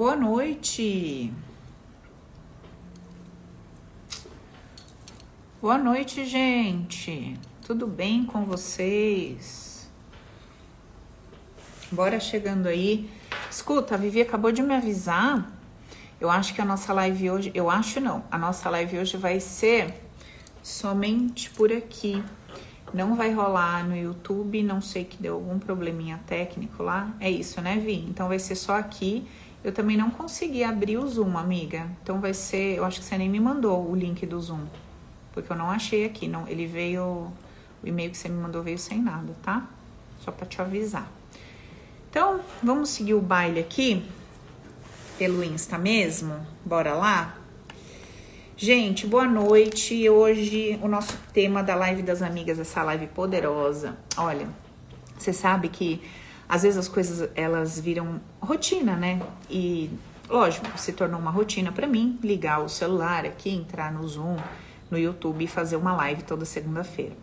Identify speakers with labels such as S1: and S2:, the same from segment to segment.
S1: Boa noite. Boa noite, gente. Tudo bem com vocês? Bora chegando aí. Escuta, a Vivi acabou de me avisar. Eu acho que a nossa live hoje, eu acho não, a nossa live hoje vai ser somente por aqui. Não vai rolar no YouTube, não sei que deu algum probleminha técnico lá. É isso, né, Vi? Então vai ser só aqui. Eu também não consegui abrir o Zoom, amiga. Então vai ser, eu acho que você nem me mandou o link do Zoom porque eu não achei aqui, não. Ele veio, o e-mail que você me mandou veio sem nada, tá? Só para te avisar. Então, vamos seguir o baile aqui pelo Insta mesmo? Bora lá? Gente, boa noite. Hoje o nosso tema da live das amigas, essa live poderosa. Olha, você sabe que às vezes as coisas elas viram rotina, né? E lógico, se tornou uma rotina para mim ligar o celular aqui, entrar no Zoom, no YouTube e fazer uma live toda segunda-feira.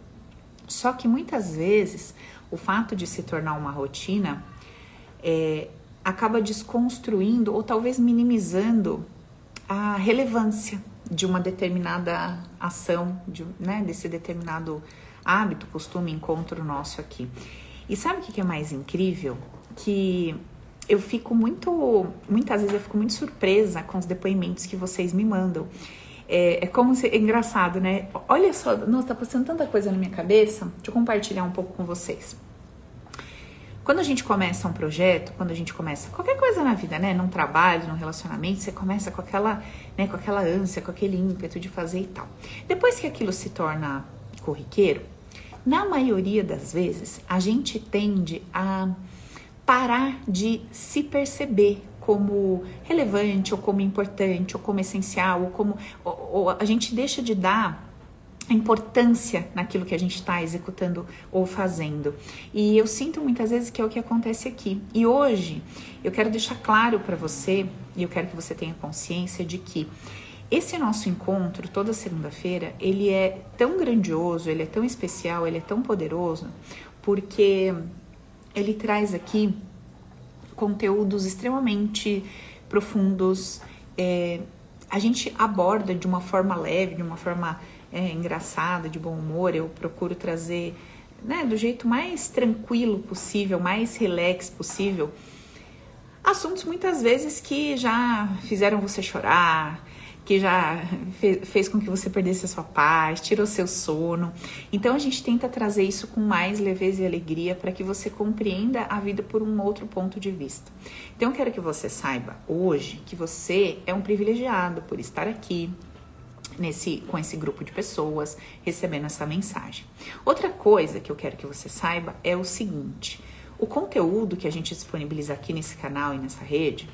S1: Só que muitas vezes o fato de se tornar uma rotina é, acaba desconstruindo ou talvez minimizando a relevância de uma determinada ação, de, né, desse determinado hábito, costume, encontro nosso aqui. E sabe o que é mais incrível? Que eu fico muito, muitas vezes eu fico muito surpresa com os depoimentos que vocês me mandam. É, é como se. É engraçado, né? Olha só, nossa, tá passando tanta coisa na minha cabeça. Deixa eu compartilhar um pouco com vocês. Quando a gente começa um projeto, quando a gente começa qualquer coisa na vida, né? Num trabalho, num relacionamento, você começa com aquela, né, com aquela ânsia, com aquele ímpeto de fazer e tal. Depois que aquilo se torna corriqueiro, na maioria das vezes, a gente tende a parar de se perceber como relevante, ou como importante, ou como essencial, ou como ou, ou a gente deixa de dar importância naquilo que a gente está executando ou fazendo. E eu sinto muitas vezes que é o que acontece aqui. E hoje eu quero deixar claro para você, e eu quero que você tenha consciência de que esse nosso encontro toda segunda-feira, ele é tão grandioso, ele é tão especial, ele é tão poderoso, porque ele traz aqui conteúdos extremamente profundos. É, a gente aborda de uma forma leve, de uma forma é, engraçada, de bom humor. Eu procuro trazer né, do jeito mais tranquilo possível, mais relax possível. Assuntos muitas vezes que já fizeram você chorar, que já fez, com que você perdesse a sua paz, tirou seu sono. Então a gente tenta trazer isso com mais leveza e alegria para que você compreenda a vida por um outro ponto de vista. Então eu quero que você saiba hoje que você é um privilegiado por estar aqui, nesse com esse grupo de pessoas recebendo essa mensagem. Outra coisa que eu quero que você saiba é o seguinte: o conteúdo que a gente disponibiliza aqui nesse canal e nessa rede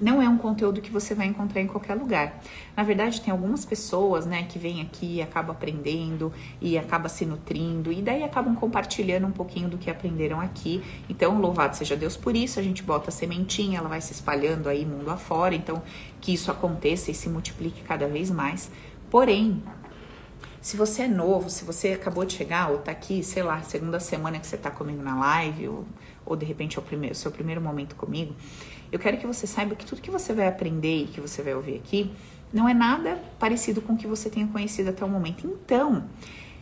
S1: não é um conteúdo que você vai encontrar em qualquer lugar. Na verdade, tem algumas pessoas, né, que vêm aqui e acabam aprendendo e acabam se nutrindo e daí acabam compartilhando um pouquinho do que aprenderam aqui. Então, louvado seja Deus por isso. A gente bota a sementinha, ela vai se espalhando aí mundo afora. Então, que isso aconteça e se multiplique cada vez mais. Porém, se você é novo, se você acabou de chegar ou tá aqui, sei lá, segunda semana que você tá comigo na live ou, ou de repente é o primeiro, seu primeiro momento comigo, eu quero que você saiba que tudo que você vai aprender e que você vai ouvir aqui não é nada parecido com o que você tenha conhecido até o momento. Então,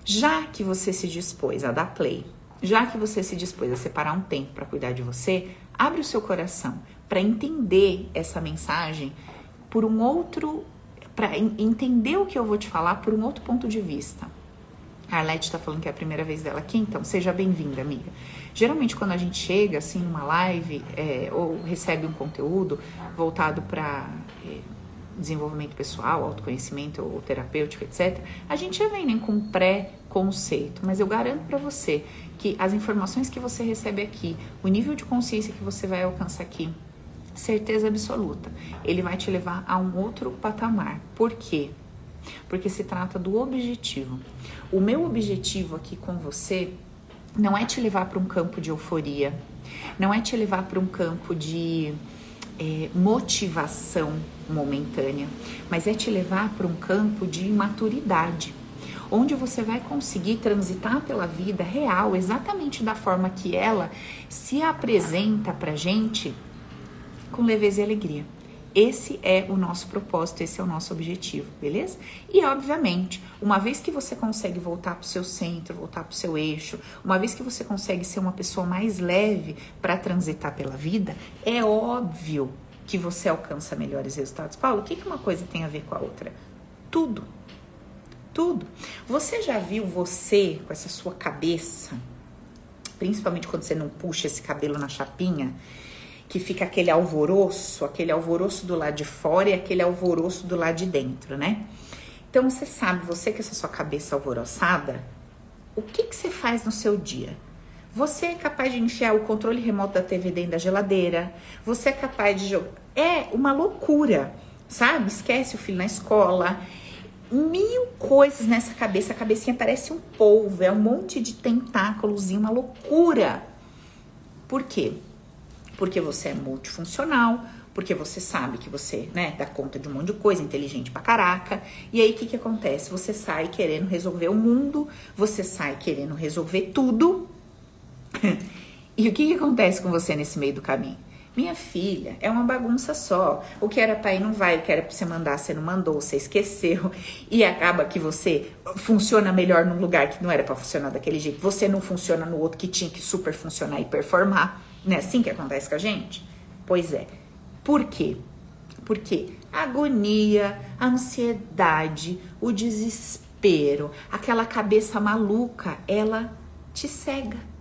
S1: já que você se dispôs a dar play, já que você se dispôs a separar um tempo para cuidar de você, abre o seu coração para entender essa mensagem por um outro, para entender o que eu vou te falar por um outro ponto de vista. A Arlete está falando que é a primeira vez dela aqui, então seja bem-vinda, amiga. Geralmente, quando a gente chega assim numa live é, ou recebe um conteúdo voltado para é, desenvolvimento pessoal, autoconhecimento ou terapêutico, etc., a gente já vem né, com um pré-conceito, mas eu garanto para você que as informações que você recebe aqui, o nível de consciência que você vai alcançar aqui, certeza absoluta, ele vai te levar a um outro patamar. Por quê? Porque se trata do objetivo. O meu objetivo aqui com você não é te levar para um campo de euforia, não é te levar para um campo de é, motivação momentânea, mas é te levar para um campo de maturidade, onde você vai conseguir transitar pela vida real, exatamente da forma que ela se apresenta para gente com leveza e alegria. Esse é o nosso propósito, esse é o nosso objetivo, beleza? E obviamente, uma vez que você consegue voltar para o seu centro, voltar para o seu eixo, uma vez que você consegue ser uma pessoa mais leve para transitar pela vida, é óbvio que você alcança melhores resultados. Paulo, o que, que uma coisa tem a ver com a outra? Tudo. Tudo. Você já viu você com essa sua cabeça, principalmente quando você não puxa esse cabelo na chapinha, que fica aquele alvoroço, aquele alvoroço do lado de fora e aquele alvoroço do lado de dentro, né? Então você sabe, você com essa sua cabeça alvoroçada, o que, que você faz no seu dia? Você é capaz de enfiar o controle remoto da TV dentro da geladeira. Você é capaz de jogar. É uma loucura, sabe? Esquece o filho na escola. Mil coisas nessa cabeça. A cabecinha parece um polvo, é um monte de tentáculos uma loucura. Por quê? Porque você é multifuncional, porque você sabe que você, né, dá conta de um monte de coisa, inteligente pra caraca. E aí o que que acontece? Você sai querendo resolver o mundo, você sai querendo resolver tudo e o que, que acontece com você nesse meio do caminho? Minha filha, é uma bagunça só. O que era para ir não vai, o que era para você mandar, você não mandou, você esqueceu. E acaba que você funciona melhor num lugar que não era para funcionar daquele jeito. Você não funciona no outro que tinha que super funcionar e performar. Não é assim que acontece com a gente? Pois é. Por quê? Porque a agonia, a ansiedade, o desespero, aquela cabeça maluca, ela te cega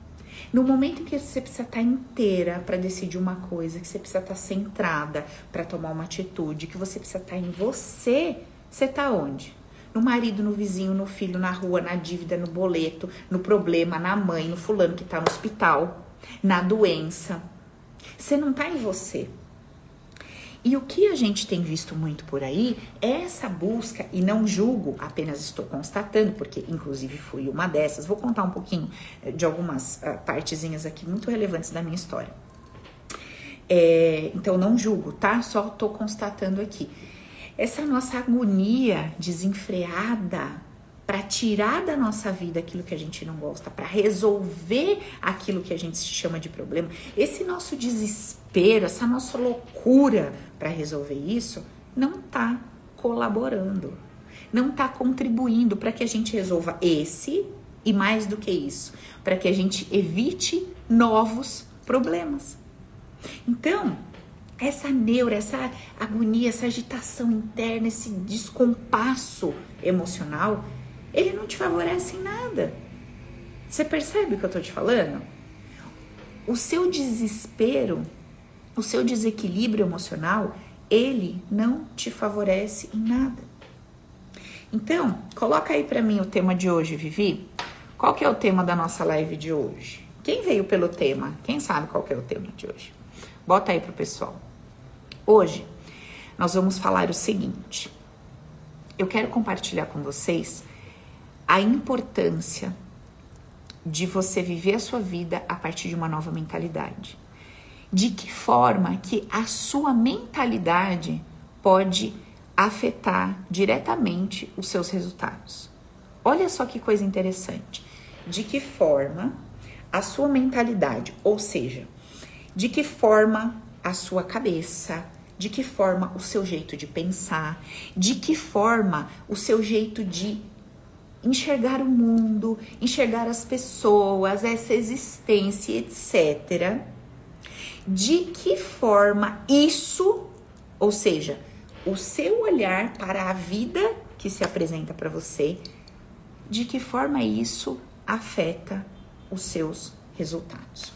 S1: no momento em que você precisa estar inteira para decidir uma coisa, que você precisa estar centrada para tomar uma atitude, que você precisa estar em você, você está onde? No marido, no vizinho, no filho, na rua, na dívida, no boleto, no problema, na mãe, no fulano que está no hospital, na doença. Você não está em você. E o que a gente tem visto muito por aí é essa busca, e não julgo, apenas estou constatando, porque inclusive fui uma dessas. Vou contar um pouquinho eh, de algumas uh, partezinhas aqui muito relevantes da minha história. É, então não julgo, tá? Só estou constatando aqui. Essa nossa agonia desenfreada para tirar da nossa vida aquilo que a gente não gosta, para resolver aquilo que a gente chama de problema. Esse nosso desespero, essa nossa loucura para resolver isso, não está colaborando, não está contribuindo para que a gente resolva esse e mais do que isso, para que a gente evite novos problemas. Então, essa neura, essa agonia, essa agitação interna, esse descompasso emocional ele não te favorece em nada. Você percebe o que eu tô te falando? O seu desespero, o seu desequilíbrio emocional, ele não te favorece em nada. Então, coloca aí para mim o tema de hoje, Vivi. Qual que é o tema da nossa live de hoje? Quem veio pelo tema? Quem sabe qual que é o tema de hoje? Bota aí pro pessoal. Hoje nós vamos falar o seguinte. Eu quero compartilhar com vocês a importância de você viver a sua vida a partir de uma nova mentalidade. De que forma que a sua mentalidade pode afetar diretamente os seus resultados. Olha só que coisa interessante. De que forma a sua mentalidade, ou seja, de que forma a sua cabeça, de que forma o seu jeito de pensar, de que forma o seu jeito de enxergar o mundo, enxergar as pessoas, essa existência, etc. De que forma isso, ou seja, o seu olhar para a vida que se apresenta para você, de que forma isso afeta os seus resultados.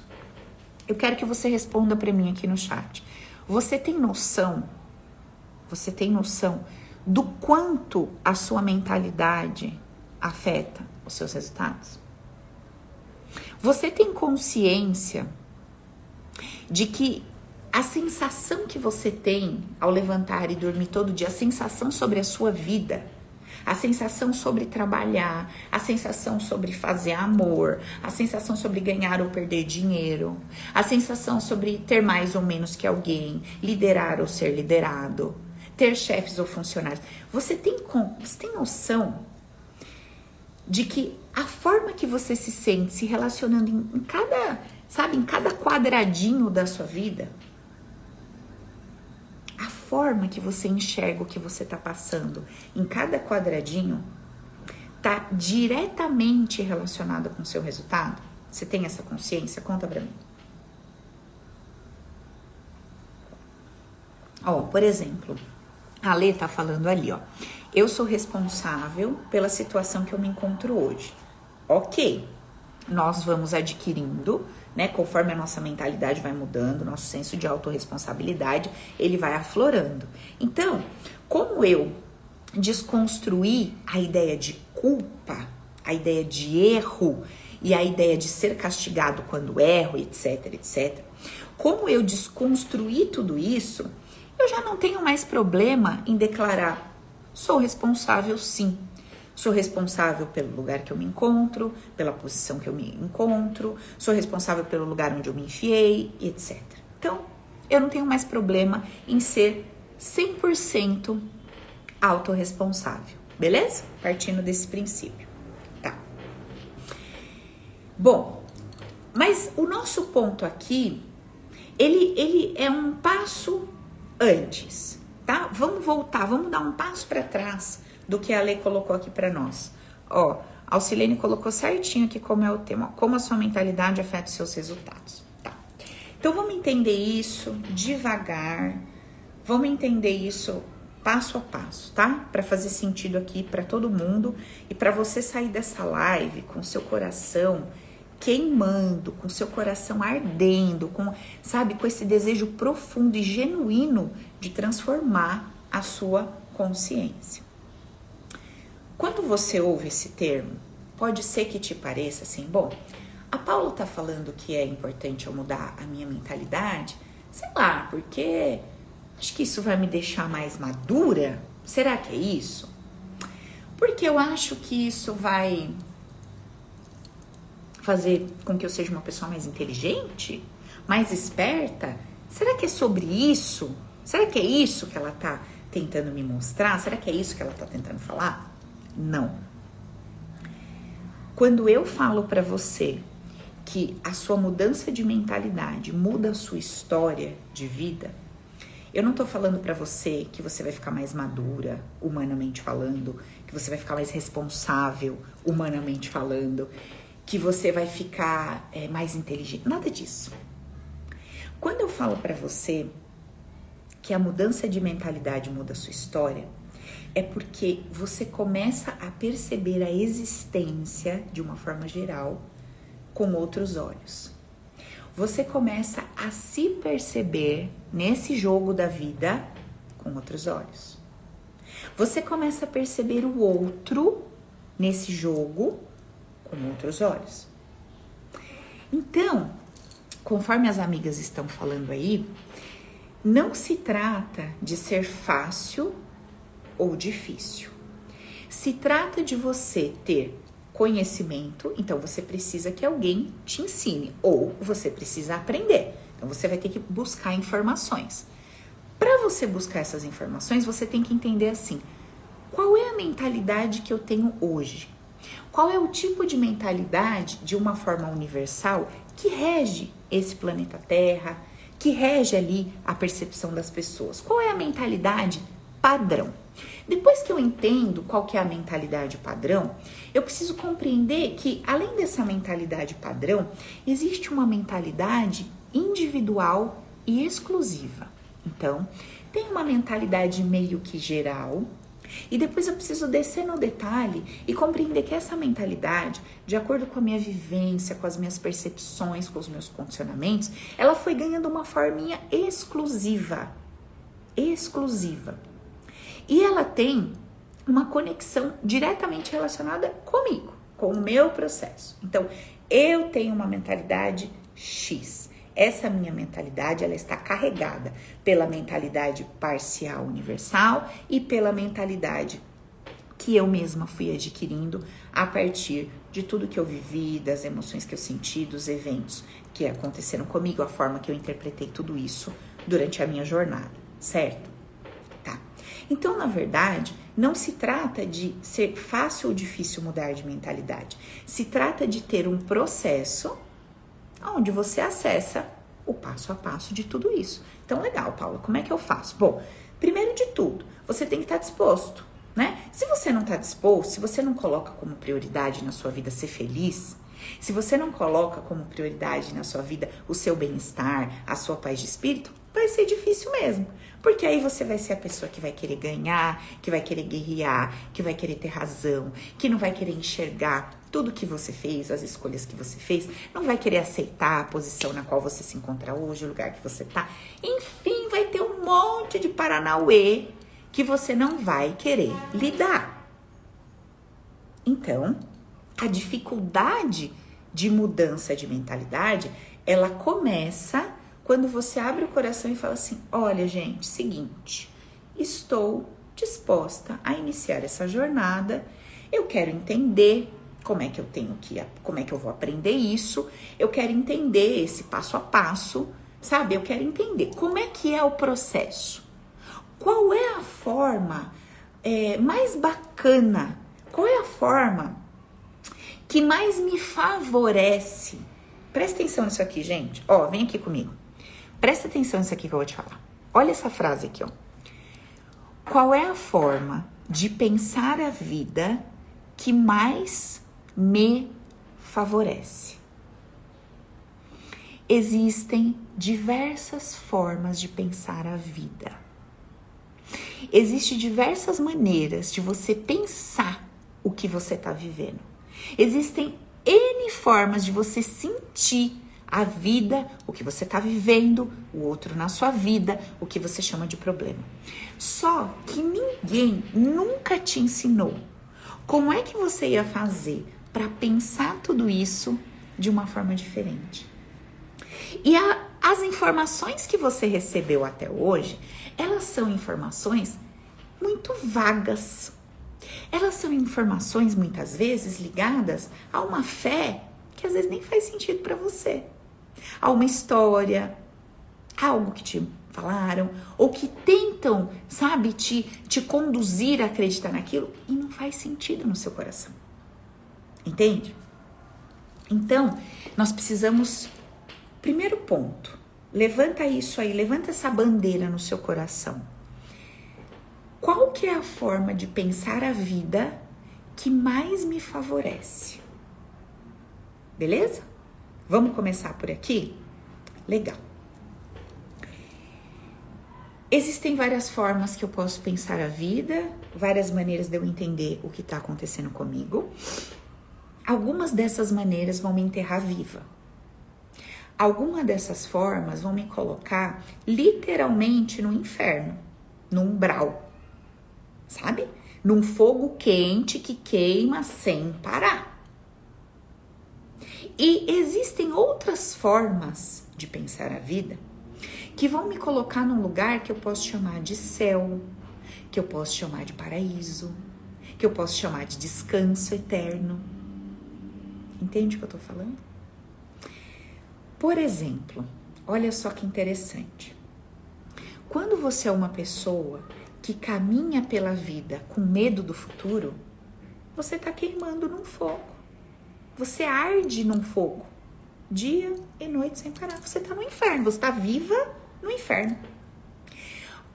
S1: Eu quero que você responda para mim aqui no chat. Você tem noção? Você tem noção do quanto a sua mentalidade afeta os seus resultados? Você tem consciência de que a sensação que você tem ao levantar e dormir todo dia, a sensação sobre a sua vida, a sensação sobre trabalhar, a sensação sobre fazer amor, a sensação sobre ganhar ou perder dinheiro, a sensação sobre ter mais ou menos que alguém, liderar ou ser liderado, ter chefes ou funcionários. Você tem, você tem noção de que a forma que você se sente se relacionando em, em cada, sabe, em cada quadradinho da sua vida, forma que você enxerga o que você está passando em cada quadradinho está diretamente relacionada com o seu resultado? Você tem essa consciência? Conta para mim. Ó, por exemplo, a Lê tá falando ali, ó. Eu sou responsável pela situação que eu me encontro hoje. Ok, nós vamos adquirindo, né? Conforme a nossa mentalidade vai mudando, nosso senso de autorresponsabilidade, ele vai aflorando. Então, como eu desconstruir a ideia de culpa, a ideia de erro e a ideia de ser castigado quando erro, etc, etc. Como eu desconstruir tudo isso, eu já não tenho mais problema em declarar: sou responsável sim. Sou responsável pelo lugar que eu me encontro, pela posição que eu me encontro, sou responsável pelo lugar onde eu me enfiei, etc. Então, eu não tenho mais problema em ser 100% autorresponsável, beleza? Partindo desse princípio. Tá. Bom, mas o nosso ponto aqui, ele, ele é um passo antes, tá? Vamos voltar, vamos dar um passo para trás do que a lei colocou aqui para nós. Ó, a Alcilene colocou certinho aqui como é o tema, como a sua mentalidade afeta os seus resultados. Tá. Então vamos entender isso devagar, vamos entender isso passo a passo, tá? Para fazer sentido aqui para todo mundo e para você sair dessa live com seu coração queimando, com seu coração ardendo, com, sabe, com esse desejo profundo e genuíno de transformar a sua consciência. Quando você ouve esse termo, pode ser que te pareça assim, bom, a Paula tá falando que é importante eu mudar a minha mentalidade, sei lá, porque acho que isso vai me deixar mais madura. Será que é isso? Porque eu acho que isso vai fazer com que eu seja uma pessoa mais inteligente, mais esperta? Será que é sobre isso? Será que é isso que ela tá tentando me mostrar? Será que é isso que ela tá tentando falar? Não. Quando eu falo para você que a sua mudança de mentalidade muda a sua história de vida, eu não tô falando para você que você vai ficar mais madura, humanamente falando, que você vai ficar mais responsável, humanamente falando que você vai ficar é, mais inteligente. Nada disso. Quando eu falo para você que a mudança de mentalidade muda a sua história, é porque você começa a perceber a existência de uma forma geral com outros olhos. Você começa a se perceber nesse jogo da vida com outros olhos. Você começa a perceber o outro nesse jogo com outros olhos. Então, conforme as amigas estão falando aí, não se trata de ser fácil ou difícil. Se trata de você ter conhecimento, então você precisa que alguém te ensine ou você precisa aprender. Então você vai ter que buscar informações. Para você buscar essas informações, você tem que entender assim: qual é a mentalidade que eu tenho hoje? Qual é o tipo de mentalidade, de uma forma universal, que rege esse planeta Terra, que rege ali a percepção das pessoas? Qual é a mentalidade padrão? Depois que eu entendo qual que é a mentalidade padrão, eu preciso compreender que além dessa mentalidade padrão, existe uma mentalidade individual e exclusiva. Então, tem uma mentalidade meio que geral, e depois eu preciso descer no detalhe e compreender que essa mentalidade, de acordo com a minha vivência, com as minhas percepções, com os meus condicionamentos, ela foi ganhando uma forminha exclusiva. Exclusiva. E ela tem uma conexão diretamente relacionada comigo, com o meu processo. Então, eu tenho uma mentalidade X. Essa minha mentalidade, ela está carregada pela mentalidade parcial universal e pela mentalidade que eu mesma fui adquirindo a partir de tudo que eu vivi, das emoções que eu senti, dos eventos que aconteceram comigo, a forma que eu interpretei tudo isso durante a minha jornada, certo? Tá. Então, na verdade, não se trata de ser fácil ou difícil mudar de mentalidade. Se trata de ter um processo onde você acessa o passo a passo de tudo isso. Então, legal, Paula, como é que eu faço? Bom, primeiro de tudo, você tem que estar disposto, né? Se você não está disposto, se você não coloca como prioridade na sua vida ser feliz, se você não coloca como prioridade na sua vida o seu bem-estar, a sua paz de espírito, vai ser difícil mesmo. Porque aí você vai ser a pessoa que vai querer ganhar, que vai querer guerrear, que vai querer ter razão, que não vai querer enxergar tudo que você fez, as escolhas que você fez, não vai querer aceitar a posição na qual você se encontra hoje, o lugar que você tá. Enfim, vai ter um monte de paranauê que você não vai querer lidar. Então, a dificuldade de mudança de mentalidade, ela começa quando você abre o coração e fala assim: "Olha, gente, seguinte, estou disposta a iniciar essa jornada. Eu quero entender como é que eu tenho que, como é que eu vou aprender isso? Eu quero entender esse passo a passo, sabe? Eu quero entender como é que é o processo. Qual é a forma é, mais bacana? Qual é a forma que mais me favorece? Presta atenção nisso aqui, gente. Ó, vem aqui comigo. Presta atenção nisso aqui que eu vou te falar. Olha essa frase aqui, ó. Qual é a forma de pensar a vida que mais me favorece. Existem diversas formas de pensar a vida. Existem diversas maneiras de você pensar o que você está vivendo. Existem N formas de você sentir a vida, o que você está vivendo, o outro na sua vida, o que você chama de problema. Só que ninguém nunca te ensinou como é que você ia fazer para pensar tudo isso de uma forma diferente. E a, as informações que você recebeu até hoje, elas são informações muito vagas. Elas são informações muitas vezes ligadas a uma fé que às vezes nem faz sentido para você, a uma história, algo que te falaram ou que tentam, sabe, te, te conduzir a acreditar naquilo e não faz sentido no seu coração. Entende? Então, nós precisamos. Primeiro ponto, levanta isso aí, levanta essa bandeira no seu coração. Qual que é a forma de pensar a vida que mais me favorece? Beleza? Vamos começar por aqui? Legal. Existem várias formas que eu posso pensar a vida, várias maneiras de eu entender o que está acontecendo comigo. Algumas dessas maneiras vão me enterrar viva. Algumas dessas formas vão me colocar literalmente no inferno, no umbral, sabe? Num fogo quente que queima sem parar. E existem outras formas de pensar a vida que vão me colocar num lugar que eu posso chamar de céu, que eu posso chamar de paraíso, que eu posso chamar de descanso eterno Entende o que eu tô falando? Por exemplo, olha só que interessante. Quando você é uma pessoa que caminha pela vida com medo do futuro, você está queimando num fogo. Você arde num fogo, dia e noite sem parar. Você está no inferno, você está viva no inferno.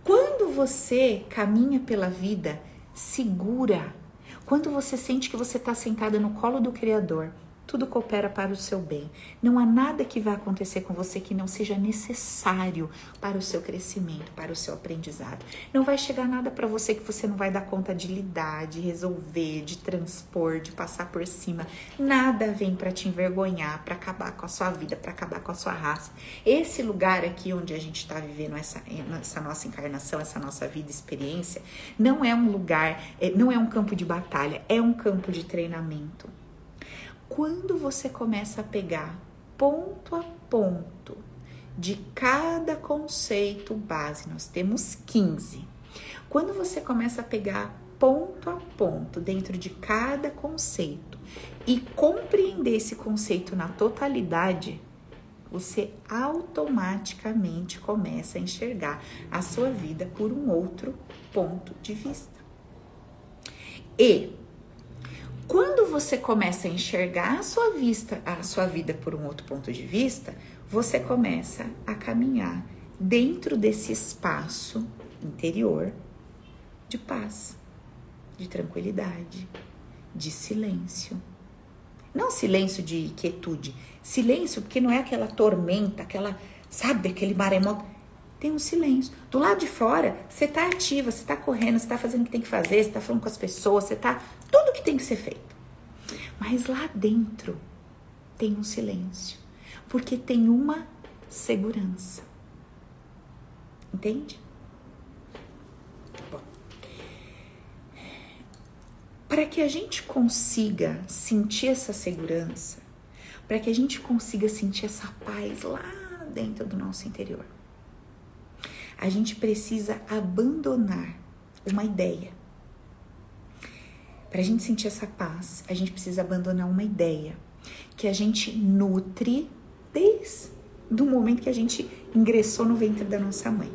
S1: Quando você caminha pela vida segura, quando você sente que você está sentada no colo do Criador, tudo coopera para o seu bem. Não há nada que vá acontecer com você que não seja necessário para o seu crescimento, para o seu aprendizado. Não vai chegar nada para você que você não vai dar conta de lidar, de resolver, de transpor, de passar por cima. Nada vem para te envergonhar, para acabar com a sua vida, para acabar com a sua raça. Esse lugar aqui onde a gente está vivendo essa, essa nossa encarnação, essa nossa vida, experiência, não é um lugar, é, não é um campo de batalha, é um campo de treinamento quando você começa a pegar ponto a ponto de cada conceito base, nós temos 15. Quando você começa a pegar ponto a ponto dentro de cada conceito e compreender esse conceito na totalidade, você automaticamente começa a enxergar a sua vida por um outro ponto de vista. E quando você começa a enxergar a sua vista, a sua vida por um outro ponto de vista, você começa a caminhar dentro desse espaço interior de paz, de tranquilidade, de silêncio. Não silêncio de quietude, silêncio porque não é aquela tormenta, aquela, sabe, aquele maremoto. Tem um silêncio. Do lado de fora, você tá ativa, você tá correndo, você tá fazendo o que tem que fazer, você tá falando com as pessoas, você tá tudo que tem que ser feito. Mas lá dentro tem um silêncio, porque tem uma segurança. Entende? Bom, para que a gente consiga sentir essa segurança, para que a gente consiga sentir essa paz lá dentro do nosso interior, a gente precisa abandonar uma ideia. Para a gente sentir essa paz, a gente precisa abandonar uma ideia que a gente nutre desde o momento que a gente ingressou no ventre da nossa mãe.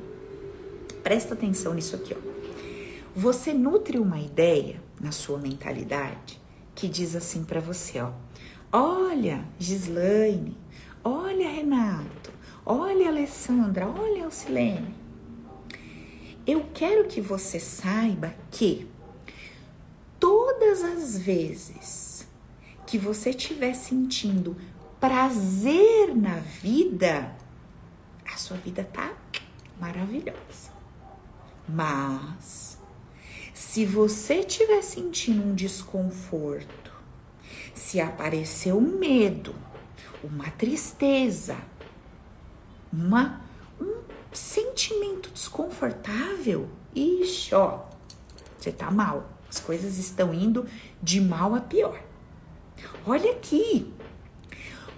S1: Presta atenção nisso aqui, ó. Você nutre uma ideia na sua mentalidade que diz assim para você, ó: Olha, Gislaine, olha, Renato, olha, Alessandra, olha, Alcilene. Eu quero que você saiba que todas as vezes que você estiver sentindo prazer na vida, a sua vida tá maravilhosa. Mas se você estiver sentindo um desconforto, se aparecer um medo, uma tristeza, uma, um sentimento desconfortável, ixi, ó, você tá mal. As coisas estão indo de mal a pior. Olha aqui.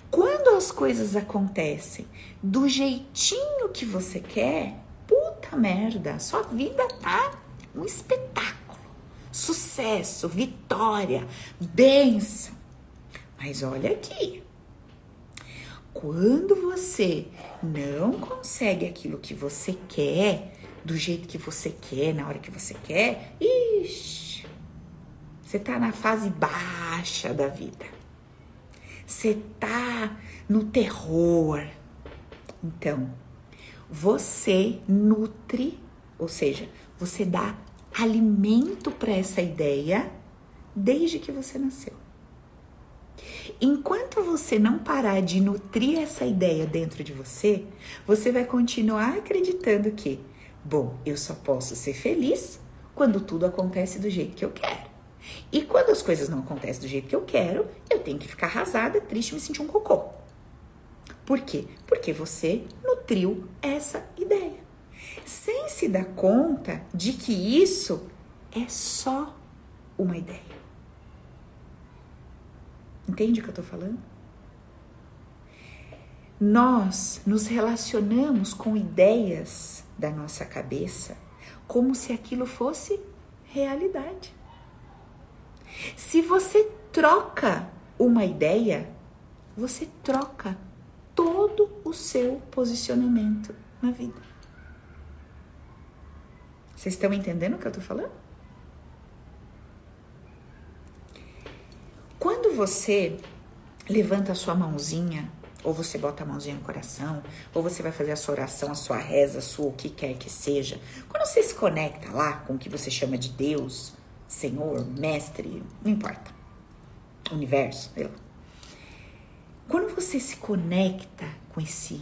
S1: Quando as coisas acontecem do jeitinho que você quer, puta merda, sua vida tá um espetáculo. Sucesso, vitória, bênção. Mas olha aqui. Quando você não consegue aquilo que você quer, do jeito que você quer, na hora que você quer, ixi, você tá na fase baixa da vida. Você tá no terror. Então, você nutre, ou seja, você dá alimento para essa ideia desde que você nasceu. Enquanto você não parar de nutrir essa ideia dentro de você, você vai continuar acreditando que, bom, eu só posso ser feliz quando tudo acontece do jeito que eu quero. E quando as coisas não acontecem do jeito que eu quero, eu tenho que ficar arrasada, triste, me sentir um cocô. Por quê? Porque você nutriu essa ideia. Sem se dar conta de que isso é só uma ideia. Entende o que eu tô falando? Nós nos relacionamos com ideias da nossa cabeça como se aquilo fosse realidade. Se você troca uma ideia, você troca todo o seu posicionamento na vida. Vocês estão entendendo o que eu tô falando? Quando você levanta a sua mãozinha, ou você bota a mãozinha no coração, ou você vai fazer a sua oração, a sua reza, a sua o que quer que seja, quando você se conecta lá com o que você chama de Deus, Senhor, Mestre, não importa, universo, sei lá. Quando você se conecta com esse,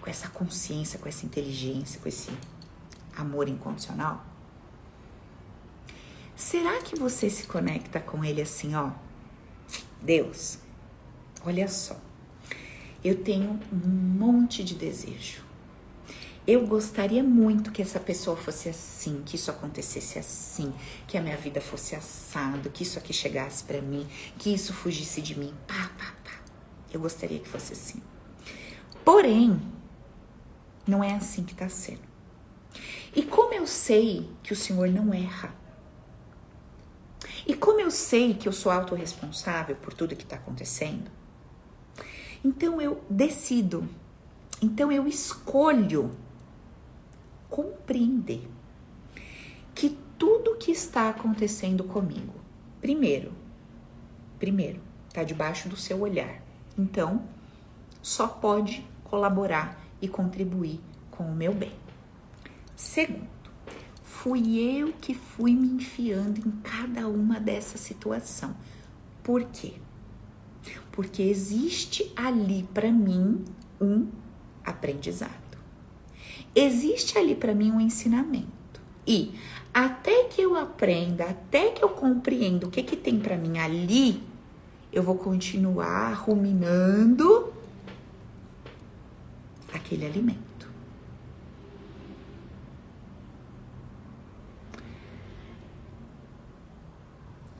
S1: com essa consciência, com essa inteligência, com esse amor incondicional, será que você se conecta com ele assim, ó? Deus, olha só, eu tenho um monte de desejo. Eu gostaria muito que essa pessoa fosse assim, que isso acontecesse assim, que a minha vida fosse assado, que isso aqui chegasse para mim, que isso fugisse de mim. Pá, pá, pá. Eu gostaria que fosse assim. Porém, não é assim que tá sendo. E como eu sei que o Senhor não erra? E como eu sei que eu sou autorresponsável por tudo que está acontecendo? Então eu decido, então eu escolho compreender que tudo que está acontecendo comigo, primeiro, primeiro, está debaixo do seu olhar. Então, só pode colaborar e contribuir com o meu bem. Segundo, fui eu que fui me enfiando em cada uma dessa situação. Por quê? Porque existe ali para mim um aprendizado. Existe ali para mim um ensinamento. E até que eu aprenda, até que eu compreenda o que que tem para mim ali, eu vou continuar ruminando aquele alimento.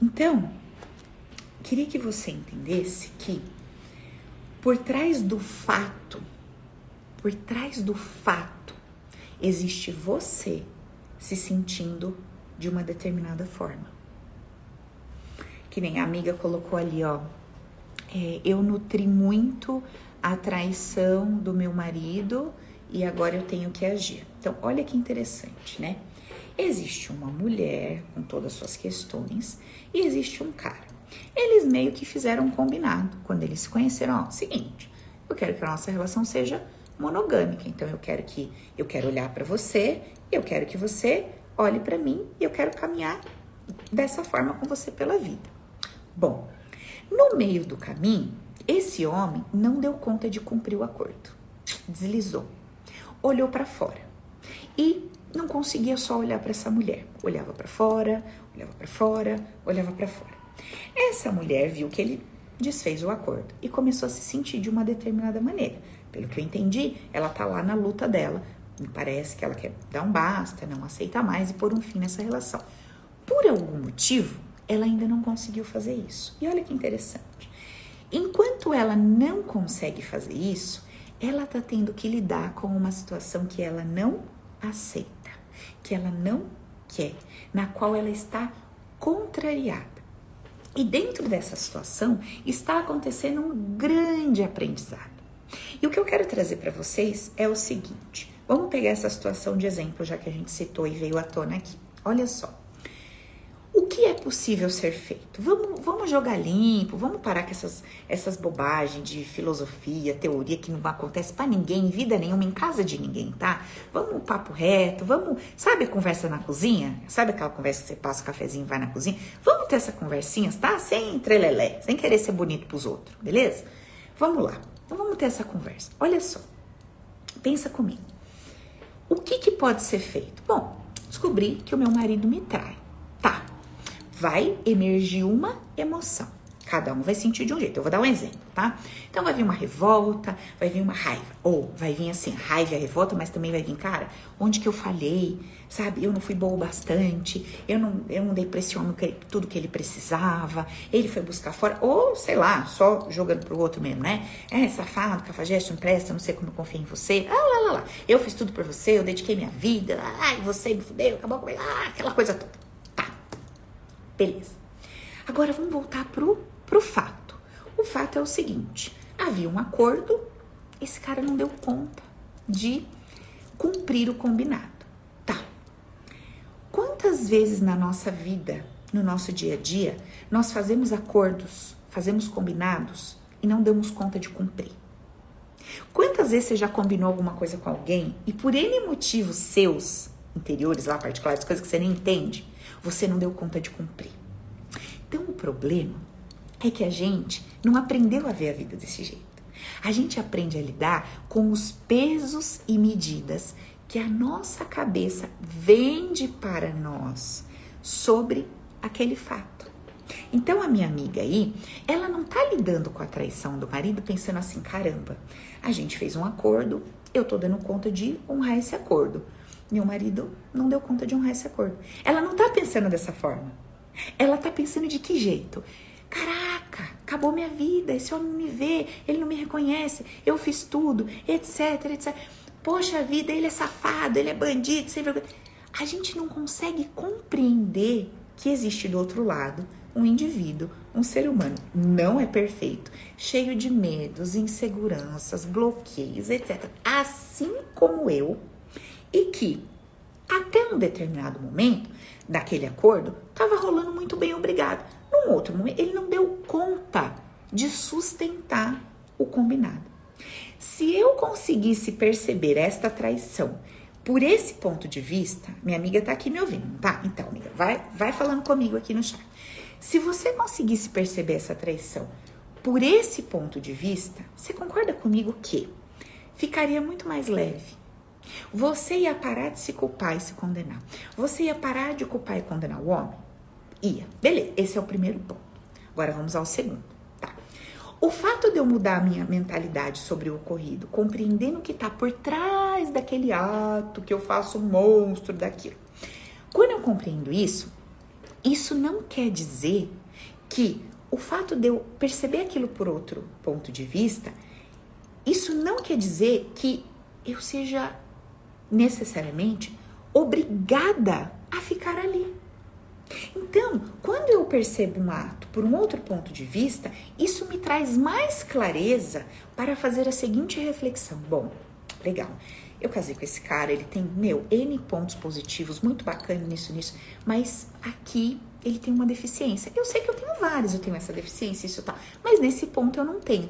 S1: Então, queria que você entendesse que por trás do fato, por trás do fato, existe você se sentindo de uma determinada forma. Que nem a amiga colocou ali, ó. É, eu nutri muito a traição do meu marido e agora eu tenho que agir. Então, olha que interessante, né? Existe uma mulher com todas as suas questões e existe um cara. Eles meio que fizeram um combinado quando eles se conheceram. Ó, seguinte, eu quero que a nossa relação seja monogâmica. Então eu quero que eu quero olhar para você, eu quero que você olhe para mim e eu quero caminhar dessa forma com você pela vida. Bom, no meio do caminho, esse homem não deu conta de cumprir o acordo. Deslizou. Olhou para fora. E não conseguia só olhar para essa mulher. Olhava para fora, olhava para fora, olhava para fora. Essa mulher viu que ele desfez o acordo e começou a se sentir de uma determinada maneira. Pelo que eu entendi, ela tá lá na luta dela. Me parece que ela quer dar um basta, não aceita mais e pôr um fim nessa relação. Por algum motivo, ela ainda não conseguiu fazer isso. E olha que interessante. Enquanto ela não consegue fazer isso, ela tá tendo que lidar com uma situação que ela não aceita que ela não quer, na qual ela está contrariada. E dentro dessa situação está acontecendo um grande aprendizado. E o que eu quero trazer para vocês é o seguinte: vamos pegar essa situação de exemplo, já que a gente citou e veio à tona aqui. Olha só o que é possível ser feito? Vamos, vamos jogar limpo, vamos parar com essas, essas bobagens de filosofia, teoria que não acontece para ninguém, em vida nenhuma, em casa de ninguém, tá? Vamos papo reto, vamos. Sabe a conversa na cozinha? Sabe aquela conversa que você passa o cafezinho e vai na cozinha? Vamos ter essa conversinha, tá? Sem trelelé, sem querer ser bonito pros outros, beleza? Vamos lá, então vamos ter essa conversa. Olha só, pensa comigo. O que, que pode ser feito? Bom, descobri que o meu marido me trai. Tá, vai emergir uma emoção. Cada um vai sentir de um jeito. Eu vou dar um exemplo, tá? Então vai vir uma revolta, vai vir uma raiva. Ou vai vir assim, raiva e revolta, mas também vai vir, cara, onde que eu falhei? Sabe? Eu não fui boa o bastante, eu não, eu não dei pra esse homem tudo que ele precisava, ele foi buscar fora, ou sei lá, só jogando pro outro mesmo, né? É, safado, cafajeste, não presta, não sei como eu confio em você. Ah, lá, lá, lá. Eu fiz tudo por você, eu dediquei minha vida, ai, você me fudeu, acabou comigo, ah, aquela coisa toda. Beleza. Agora vamos voltar pro, pro fato. O fato é o seguinte: havia um acordo, esse cara não deu conta de cumprir o combinado. Tá. Quantas vezes na nossa vida, no nosso dia a dia, nós fazemos acordos, fazemos combinados e não damos conta de cumprir? Quantas vezes você já combinou alguma coisa com alguém e por N motivos seus, interiores lá, particulares, coisas que você nem entende, você não deu conta de cumprir. Então o problema é que a gente não aprendeu a ver a vida desse jeito. A gente aprende a lidar com os pesos e medidas que a nossa cabeça vende para nós sobre aquele fato. Então a minha amiga aí, ela não tá lidando com a traição do marido pensando assim, caramba, a gente fez um acordo, eu tô dando conta de honrar esse acordo. Meu marido não deu conta de honrar esse acordo. Ela não tá pensando dessa forma. Ela tá pensando de que jeito? Caraca, acabou minha vida, esse homem me vê, ele não me reconhece, eu fiz tudo, etc, etc. Poxa vida, ele é safado, ele é bandido, sem vergonha. A gente não consegue compreender que existe do outro lado um indivíduo, um ser humano, não é perfeito, cheio de medos, inseguranças, bloqueios, etc. Assim como eu, e que até um determinado momento daquele acordo estava rolando muito bem, obrigado. Num outro momento, ele não deu conta de sustentar o combinado. Se eu conseguisse perceber esta traição por esse ponto de vista, minha amiga tá aqui me ouvindo, tá? Então, amiga, vai, vai falando comigo aqui no chat. Se você conseguisse perceber essa traição por esse ponto de vista, você concorda comigo que ficaria muito mais leve. Você ia parar de se culpar e se condenar. Você ia parar de culpar e condenar o homem? Ia. Beleza, esse é o primeiro ponto. Agora vamos ao segundo. Tá. O fato de eu mudar a minha mentalidade sobre o ocorrido, compreendendo o que está por trás daquele ato, que eu faço um monstro daquilo. Quando eu compreendo isso, isso não quer dizer que o fato de eu perceber aquilo por outro ponto de vista, isso não quer dizer que eu seja necessariamente obrigada a ficar ali. Então, quando eu percebo um ato por um outro ponto de vista, isso me traz mais clareza para fazer a seguinte reflexão: bom, legal. Eu casei com esse cara, ele tem, meu, N pontos positivos, muito bacana nisso, nisso, mas aqui ele tem uma deficiência. Eu sei que eu tenho vários, eu tenho essa deficiência, isso tá, mas nesse ponto eu não tenho.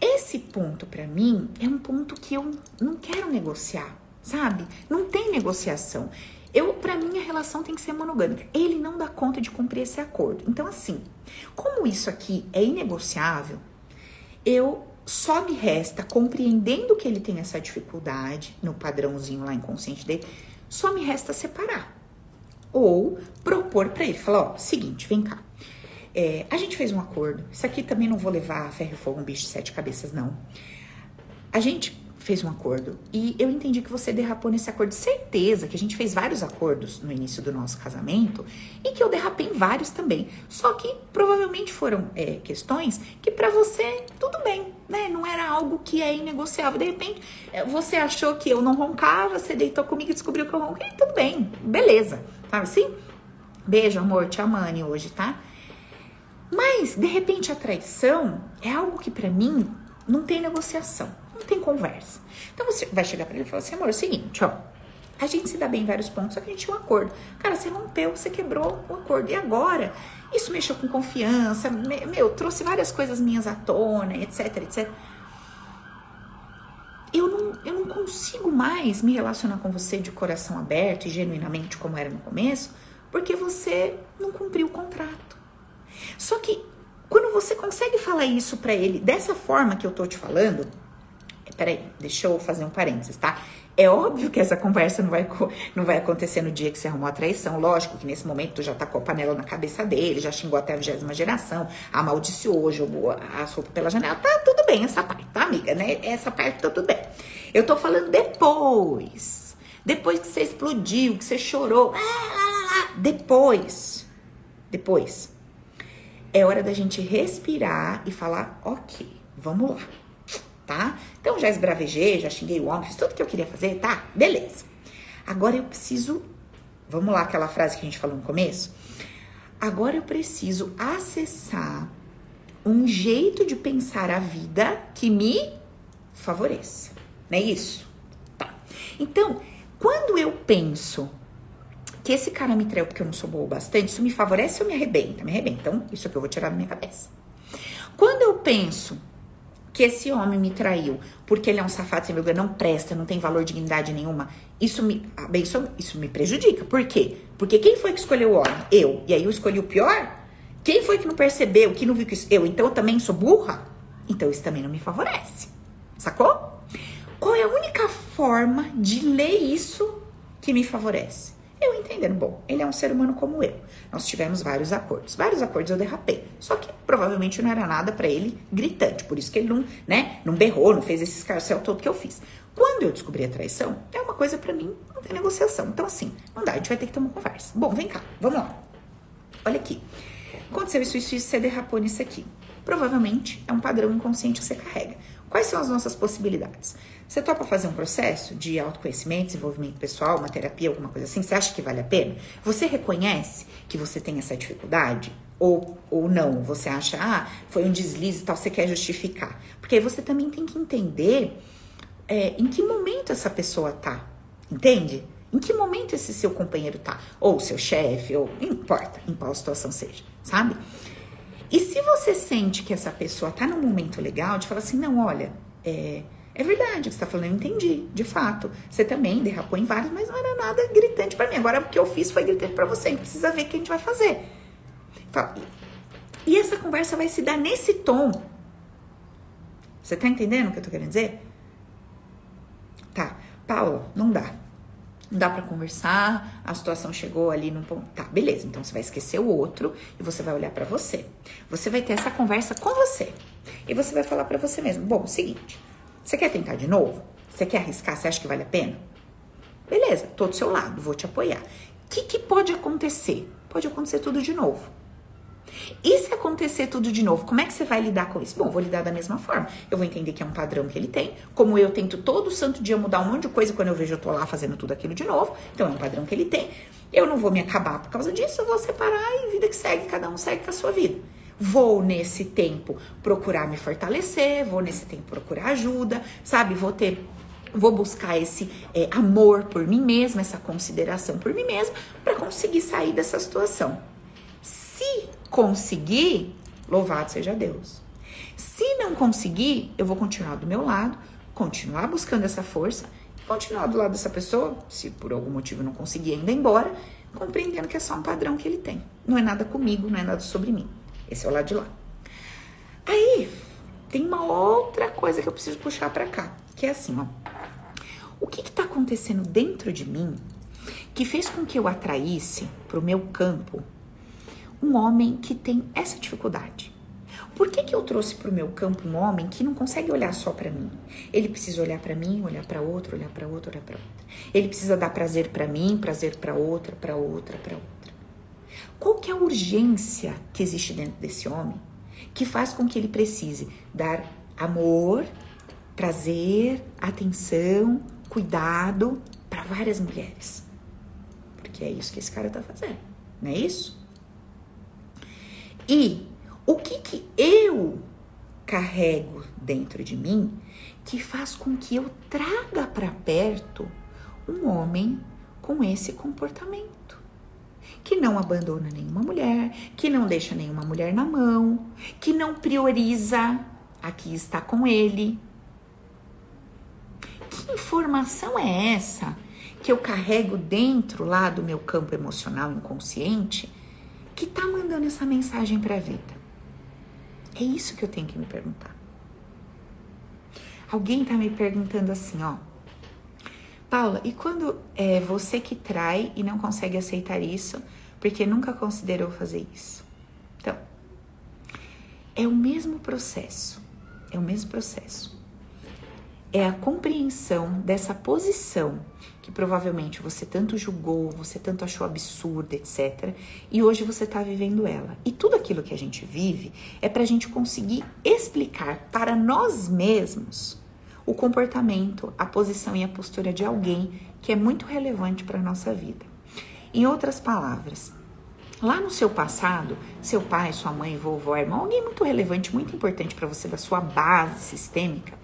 S1: Esse ponto para mim é um ponto que eu não quero negociar, sabe? Não tem negociação. Eu, para mim, a relação tem que ser monogâmica. Ele não dá conta de cumprir esse acordo. Então, assim, como isso aqui é inegociável, eu só me resta, compreendendo que ele tem essa dificuldade no padrãozinho lá inconsciente dele, só me resta separar. Ou propor para ele, falar, ó, seguinte, vem cá. É, a gente fez um acordo. Isso aqui também não vou levar a ferro e fogo um bicho de sete cabeças, não. A gente fez um acordo e eu entendi que você derrapou nesse acordo. Certeza que a gente fez vários acordos no início do nosso casamento e que eu derrapei em vários também. Só que provavelmente foram é, questões que para você tudo bem, né? Não era algo que é inegociável. De repente é, você achou que eu não roncava, você deitou comigo e descobriu que eu ronquei, tudo bem, beleza, sabe assim? Beijo, amor, te amane hoje, tá? Mas de repente a traição é algo que para mim não tem negociação. Não tem conversa. Então você vai chegar para ele e falar assim: amor, é o seguinte, ó. A gente se dá bem em vários pontos, só que a gente tinha um acordo. Cara, você rompeu, você quebrou o acordo. E agora? Isso mexeu com confiança, meu, trouxe várias coisas minhas à tona, etc, etc. Eu não, eu não consigo mais me relacionar com você de coração aberto e genuinamente como era no começo, porque você não cumpriu o contrato. Só que quando você consegue falar isso para ele dessa forma que eu tô te falando, peraí, deixa eu fazer um parênteses, tá? É óbvio que essa conversa não vai, não vai acontecer no dia que você arrumou a traição. Lógico que nesse momento tu já tá com a panela na cabeça dele, já xingou até a vigésima geração, amaldiçoou, jogou a roupa pela janela. Tá tudo bem essa parte, tá, amiga? Né? Essa parte tá tudo bem. Eu tô falando depois. Depois que você explodiu, que você chorou. Depois. Depois. É hora da gente respirar e falar, ok, vamos lá tá? Então já esbravejei, já xinguei o homem, fiz tudo que eu queria fazer, tá? Beleza. Agora eu preciso, vamos lá aquela frase que a gente falou no começo? Agora eu preciso acessar um jeito de pensar a vida que me favoreça. Não é isso? Tá. Então, quando eu penso que esse cara me traiu porque eu não sou boa bastante, isso me favorece ou me arrebenta? Me arrebenta. Então, isso aqui eu vou tirar da minha cabeça. Quando eu penso que esse homem me traiu porque ele é um safado sem vergonha, não presta, não tem valor, dignidade nenhuma, isso me, bem, isso, isso me prejudica. Por quê? Porque quem foi que escolheu o homem? Eu. E aí eu escolhi o pior? Quem foi que não percebeu, que não viu que isso? Eu. Então eu também sou burra? Então isso também não me favorece. Sacou? Qual é a única forma de ler isso que me favorece? Eu entendendo, bom, ele é um ser humano como eu. Nós tivemos vários acordos. Vários acordos eu derrapei. Só que provavelmente não era nada para ele gritante. Por isso que ele não, né, não berrou, não fez esse escarcel todo que eu fiz. Quando eu descobri a traição, é uma coisa para mim, não tem negociação. Então, assim, não dá, a gente vai ter que ter uma conversa. Bom, vem cá, vamos lá. Olha aqui. Aconteceu isso, isso, isso, você derrapou nisso aqui. Provavelmente é um padrão inconsciente que você carrega. Quais são as nossas possibilidades? Você topa fazer um processo de autoconhecimento, desenvolvimento pessoal, uma terapia, alguma coisa assim? Você acha que vale a pena? Você reconhece que você tem essa dificuldade? Ou, ou não? Você acha, ah, foi um deslize e tal, você quer justificar? Porque aí você também tem que entender é, em que momento essa pessoa tá. Entende? Em que momento esse seu companheiro tá? Ou seu chefe, ou não importa em qual situação seja, sabe? E se você sente que essa pessoa tá num momento legal de falar assim, não, olha, é, É verdade você tá falando, eu entendi, de fato. Você também derrapou em vários, mas não era nada gritante para mim. Agora o que eu fiz foi gritante para você, precisa ver o que a gente vai fazer. Então, e essa conversa vai se dar nesse tom. Você tá entendendo o que eu tô querendo dizer? Tá, Paula, não dá. Não dá para conversar, a situação chegou ali num ponto. Tá, beleza. Então você vai esquecer o outro e você vai olhar para você. Você vai ter essa conversa com você. E você vai falar para você mesmo: "Bom, seguinte, você quer tentar de novo? Você quer arriscar? Você acha que vale a pena? Beleza, tô do seu lado, vou te apoiar. O que, que pode acontecer? Pode acontecer tudo de novo. E se acontecer tudo de novo, como é que você vai lidar com isso? Bom, vou lidar da mesma forma. Eu vou entender que é um padrão que ele tem. Como eu tento todo santo dia mudar um monte de coisa quando eu vejo eu tô lá fazendo tudo aquilo de novo. Então é um padrão que ele tem. Eu não vou me acabar por causa disso, eu vou separar e vida que segue, cada um segue com a sua vida. Vou nesse tempo procurar me fortalecer, vou nesse tempo procurar ajuda, sabe? Vou ter vou buscar esse é, amor por mim mesma, essa consideração por mim mesma, para conseguir sair dessa situação. Se conseguir, louvado seja Deus. Se não conseguir, eu vou continuar do meu lado, continuar buscando essa força, continuar do lado dessa pessoa, se por algum motivo não conseguir ainda embora, compreendendo que é só um padrão que ele tem. Não é nada comigo, não é nada sobre mim. Esse é o lado de lá. Aí, tem uma outra coisa que eu preciso puxar para cá, que é assim, ó. O que está acontecendo dentro de mim que fez com que eu atraísse para o meu campo um homem que tem essa dificuldade? Por que, que eu trouxe para o meu campo um homem que não consegue olhar só para mim? Ele precisa olhar para mim, olhar para outro, olhar para outro, olhar para outra. Ele precisa dar prazer para mim, prazer para outra, para outra, para outra. Qual que é a urgência que existe dentro desse homem que faz com que ele precise dar amor, prazer, atenção, cuidado para várias mulheres? Porque é isso que esse cara tá fazendo, não é isso? E o que que eu carrego dentro de mim que faz com que eu traga para perto um homem com esse comportamento? Que não abandona nenhuma mulher, que não deixa nenhuma mulher na mão, que não prioriza a que está com ele. Que informação é essa que eu carrego dentro lá do meu campo emocional inconsciente que tá mandando essa mensagem para a vida? É isso que eu tenho que me perguntar. Alguém tá me perguntando assim, ó. Paula, e quando é você que trai e não consegue aceitar isso, porque nunca considerou fazer isso. Então, é o mesmo processo, é o mesmo processo. É a compreensão dessa posição que provavelmente você tanto julgou, você tanto achou absurda, etc. E hoje você está vivendo ela. E tudo aquilo que a gente vive é para a gente conseguir explicar para nós mesmos o comportamento, a posição e a postura de alguém que é muito relevante para a nossa vida. Em outras palavras, lá no seu passado, seu pai, sua mãe, vovó, irmão, alguém muito relevante, muito importante para você da sua base sistêmica,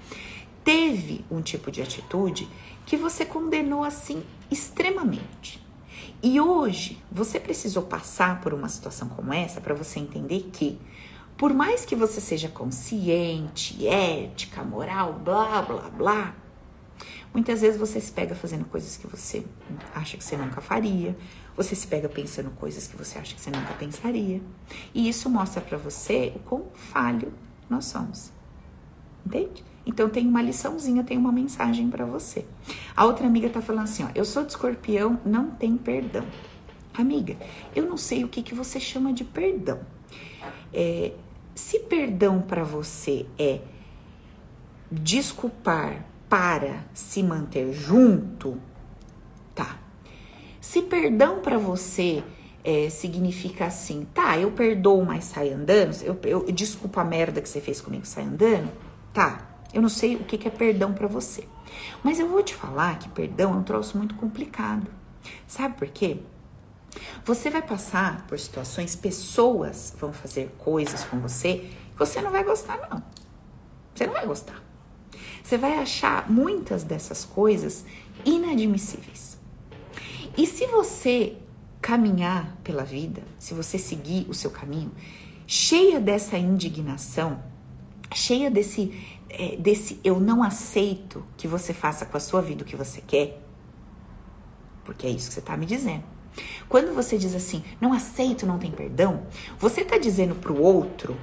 S1: teve um tipo de atitude que você condenou assim extremamente. E hoje você precisou passar por uma situação como essa para você entender que, por mais que você seja consciente, ética, moral, blá blá blá, muitas vezes você se pega fazendo coisas que você acha que você nunca faria, você se pega pensando coisas que você acha que você nunca pensaria. E isso mostra para você o quão falho nós somos. Entende? Então tem uma liçãozinha, tem uma mensagem para você. A outra amiga tá falando assim, ó, eu sou de escorpião, não tem perdão. Amiga, eu não sei o que, que você chama de perdão. É, se perdão para você é desculpar para se manter junto. Se perdão para você é, significa assim, tá, eu perdoo, mas sai andando, eu, eu, desculpa a merda que você fez comigo, sai andando, tá. Eu não sei o que, que é perdão para você. Mas eu vou te falar que perdão é um troço muito complicado. Sabe por quê? Você vai passar por situações, pessoas vão fazer coisas com você que você não vai gostar, não. Você não vai gostar. Você vai achar muitas dessas coisas inadmissíveis. E se você caminhar pela vida, se você seguir o seu caminho, cheia dessa indignação, cheia desse é, desse eu não aceito que você faça com a sua vida o que você quer, porque é isso que você está me dizendo. Quando você diz assim, não aceito, não tem perdão, você está dizendo para o outro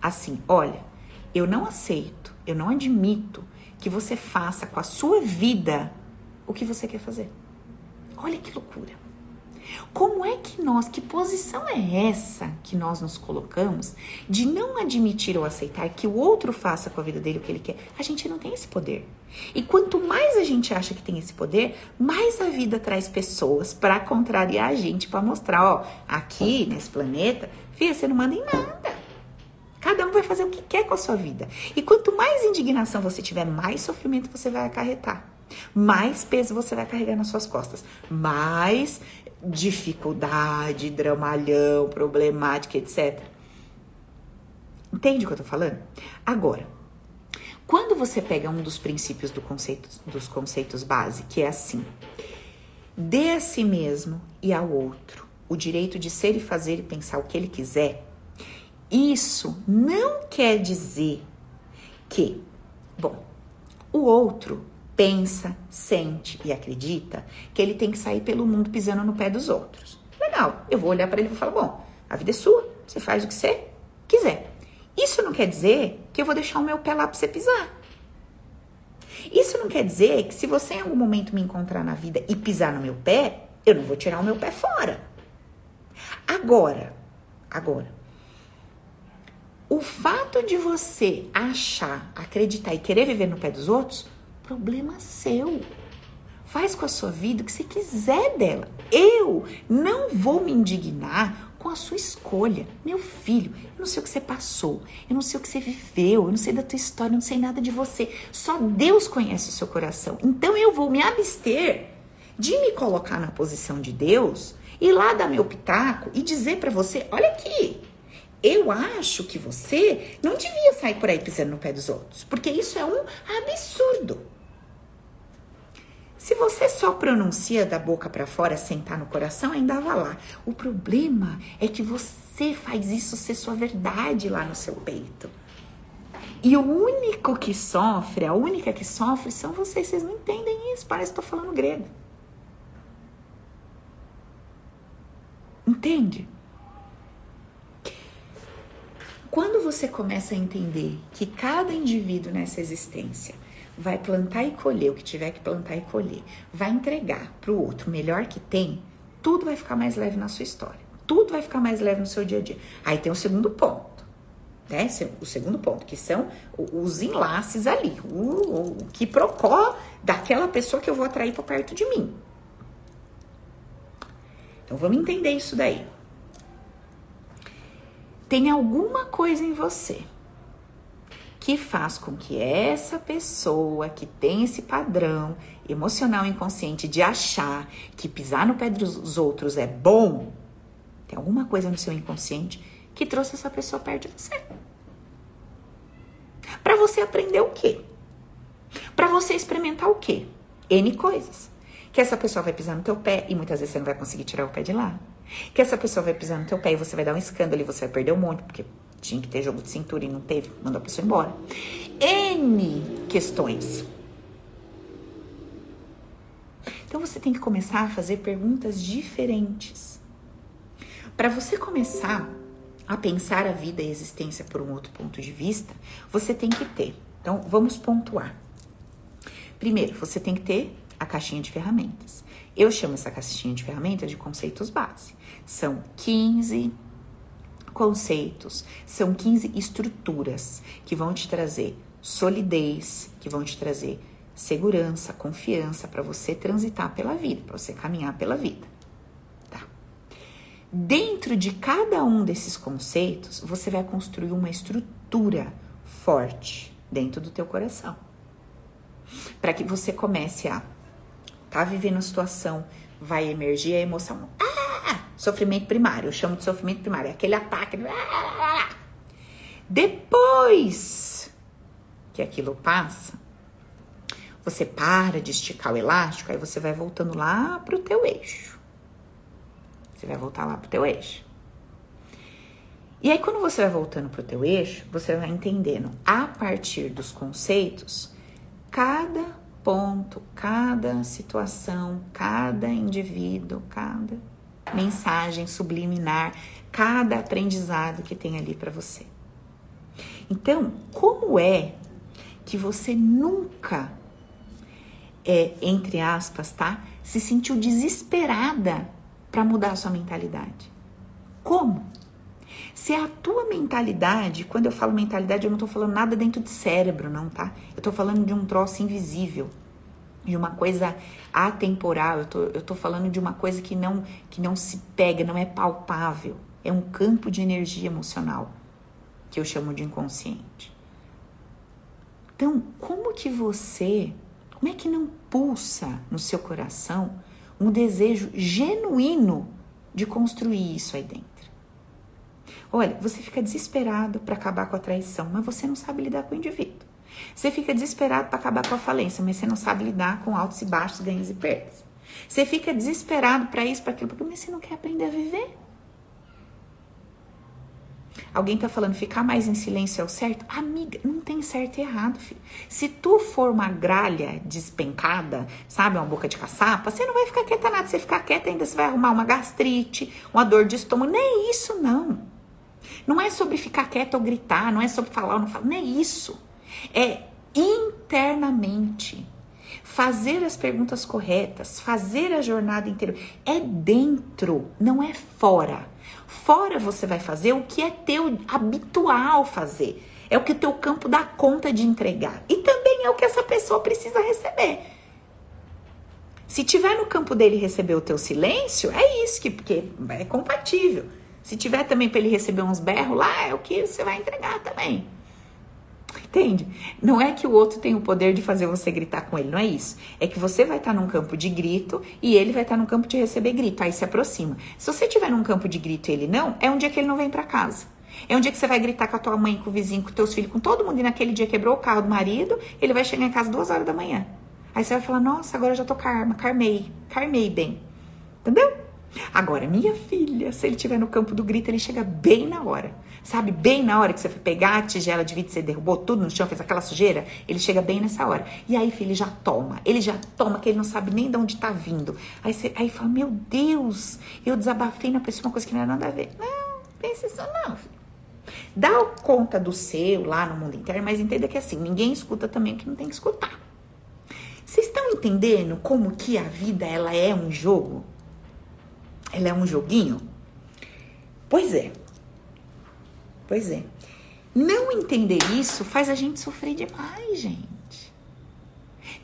S1: assim: olha, eu não aceito, eu não admito que você faça com a sua vida o que você quer fazer. Olha que loucura. Como é que nós, que posição é essa que nós nos colocamos de não admitir ou aceitar que o outro faça com a vida dele o que ele quer? A gente não tem esse poder. E quanto mais a gente acha que tem esse poder, mais a vida traz pessoas para contrariar a gente, para mostrar, ó, aqui nesse planeta, filha, você não manda em nada. Cada um vai fazer o que quer com a sua vida. E quanto mais indignação você tiver, mais sofrimento você vai acarretar. Mais peso você vai carregar nas suas costas. Mais dificuldade, dramalhão, problemática, etc. Entende o que eu tô falando? Agora, quando você pega um dos princípios do conceito, dos conceitos base, que é assim: dê a si mesmo e ao outro o direito de ser e fazer e pensar o que ele quiser, isso não quer dizer que, bom, o outro pensa, sente e acredita que ele tem que sair pelo mundo pisando no pé dos outros. Legal, eu vou olhar para ele e vou falar: bom, a vida é sua, você faz o que você quiser. Isso não quer dizer que eu vou deixar o meu pé lá para você pisar. Isso não quer dizer que se você em algum momento me encontrar na vida e pisar no meu pé, eu não vou tirar o meu pé fora. Agora, agora, o fato de você achar, acreditar e querer viver no pé dos outros Problema seu. Faz com a sua vida o que você quiser dela. Eu não vou me indignar com a sua escolha. Meu filho, eu não sei o que você passou, eu não sei o que você viveu, eu não sei da tua história, eu não sei nada de você. Só Deus conhece o seu coração. Então eu vou me abster de me colocar na posição de Deus e lá dar meu pitaco e dizer para você: olha aqui, eu acho que você não devia sair por aí pisando no pé dos outros, porque isso é um absurdo. Se você só pronuncia da boca para fora sem estar no coração, ainda vá lá. O problema é que você faz isso ser sua verdade lá no seu peito. E o único que sofre, a única que sofre são vocês. Vocês não entendem isso. Parece que estou falando grego. Entende? Quando você começa a entender que cada indivíduo nessa existência vai plantar e colher o que tiver que plantar e colher, vai entregar para o outro melhor que tem, tudo vai ficar mais leve na sua história. Tudo vai ficar mais leve no seu dia a dia. Aí tem o segundo ponto, né? O segundo ponto, que são os enlaces ali, o, o que procó daquela pessoa que eu vou atrair para perto de mim. Então vamos entender isso daí. Tem alguma coisa em você que faz com que essa pessoa que tem esse padrão emocional inconsciente de achar que pisar no pé dos outros é bom, tem alguma coisa no seu inconsciente que trouxe essa pessoa perto de você. Para você aprender o quê? Para você experimentar o quê? N coisas. Que essa pessoa vai pisar no teu pé e muitas vezes você não vai conseguir tirar o pé de lá. Que essa pessoa vai pisar no teu pé e você vai dar um escândalo e você vai perder um monte, porque tinha que ter jogo de cintura e não teve, mandou a pessoa embora. N questões. Então você tem que começar a fazer perguntas diferentes. Para você começar a pensar a vida e a existência por um outro ponto de vista, você tem que ter. Então vamos pontuar. Primeiro, você tem que ter a caixinha de ferramentas. Eu chamo essa caixinha de ferramentas de conceitos base. São 15 conceitos, são 15 estruturas que vão te trazer solidez, que vão te trazer segurança, confiança para você transitar pela vida, para você caminhar pela vida. Tá? Dentro de cada um desses conceitos, você vai construir uma estrutura forte dentro do teu coração. Para que você comece a tá vivendo a situação, vai emergir a emoção. Ah, Sofrimento primário, eu chamo de sofrimento primário, é aquele ataque. Depois que aquilo passa, você para de esticar o elástico, aí você vai voltando lá pro teu eixo. Você vai voltar lá pro teu eixo. E aí quando você vai voltando pro teu eixo, você vai entendendo a partir dos conceitos cada ponto, cada situação, cada indivíduo, cada mensagem subliminar, cada aprendizado que tem ali para você. Então, como é que você nunca, é, entre aspas, tá, se sentiu desesperada para mudar a sua mentalidade? Como? Se a tua mentalidade, quando eu falo mentalidade, eu não tô falando nada dentro de cérebro, não, tá? Eu tô falando de um troço invisível, de uma coisa atemporal, eu tô, eu tô falando de uma coisa que não, que não se pega, não é palpável. É um campo de energia emocional, que eu chamo de inconsciente. Então, como que você, como é que não pulsa no seu coração um desejo genuíno de construir isso aí dentro? Olha, você fica desesperado para acabar com a traição, mas você não sabe lidar com o indivíduo. Você fica desesperado para acabar com a falência, mas você não sabe lidar com altos e baixos, ganhos e perdas. Você fica desesperado para isso, para aquilo, porque você não quer aprender a viver. Alguém tá falando ficar mais em silêncio é o certo? Amiga, não tem certo e errado, filho. Se tu for uma gralha despencada, sabe, uma boca de caçapa, você não vai ficar quieta nada. Se você ficar quieta, ainda você vai arrumar uma gastrite, uma dor de estômago. Nem isso, não. Não é sobre ficar quieto ou gritar, não é sobre falar ou não falar, não é isso. É internamente. Fazer as perguntas corretas, fazer a jornada inteira. É dentro, não é fora. Fora você vai fazer o que é teu habitual fazer. É o que o teu campo dá conta de entregar. E também é o que essa pessoa precisa receber. Se tiver no campo dele receber o teu silêncio, é isso que porque é compatível. Se tiver também para ele receber uns berros lá, é o que você vai entregar também. Entende? Não é que o outro tem o poder de fazer você gritar com ele, não é isso. É que você vai estar num campo de grito e ele vai estar num campo de receber grito. Aí se aproxima. Se você estiver num campo de grito e ele não, é um dia que ele não vem para casa. É um dia que você vai gritar com a tua mãe, com o vizinho, com teus filhos, com todo mundo. E naquele dia quebrou o carro do marido, ele vai chegar em casa duas horas da manhã. Aí você vai falar: Nossa, agora eu já tô karma, carmei, carmei bem. Entendeu? Agora, minha filha, se ele estiver no campo do grito, ele chega bem na hora. Sabe, bem na hora que você foi pegar a tigela de vidro, você derrubou tudo no chão, fez aquela sujeira, ele chega bem nessa hora. E aí, filho, ele já toma. Ele já toma, que ele não sabe nem de onde tá vindo. Aí você aí fala, meu Deus, eu desabafei na pessoa uma coisa que não era nada a ver. Não, pensa isso não, filho. Dá conta do seu lá no mundo interno, mas entenda que assim, ninguém escuta também o que não tem que escutar. Vocês estão entendendo como que a vida ela é um jogo? Ela é um joguinho? Pois é. Pois é. Não entender isso faz a gente sofrer demais, gente.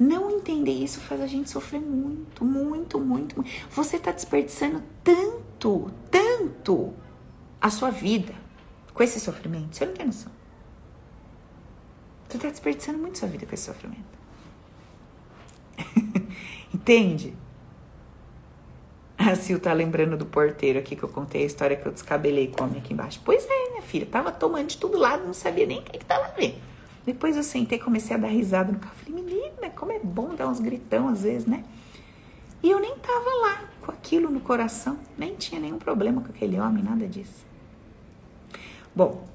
S1: Não entender isso faz a gente sofrer muito, muito, muito. muito. Você está desperdiçando tanto, tanto a sua vida com esse sofrimento. Você não tem noção. Você está desperdiçando muito sua vida com esse sofrimento. Entende? A Sil tá lembrando do porteiro aqui que eu contei a história que eu descabelei com homem aqui embaixo. Pois é, minha filha, tava tomando de todo lado, não sabia nem quem que tava vendo. Depois eu sentei comecei a dar risada no carro. Falei, menina, como é bom dar uns gritão às vezes, né? E eu nem tava lá com aquilo no coração, nem tinha nenhum problema com aquele homem, nada disso. Bom,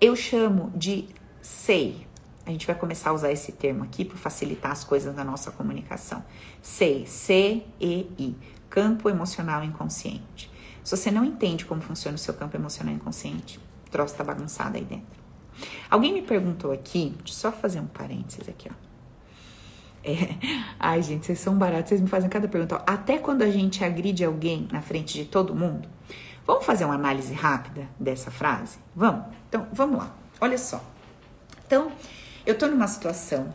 S1: eu chamo de sei. A gente vai começar a usar esse termo aqui para facilitar as coisas na nossa comunicação. Sei, C-E-I campo emocional inconsciente. Se você não entende como funciona o seu campo emocional inconsciente, o troço tá bagunçado aí dentro. Alguém me perguntou aqui, deixa eu só fazer um parênteses aqui, ó. É, ai, gente, vocês são baratos, vocês me fazem cada pergunta. Ó, até quando a gente agride alguém na frente de todo mundo, vamos fazer uma análise rápida dessa frase? Vamos? Então, vamos lá. Olha só. Então, eu tô numa situação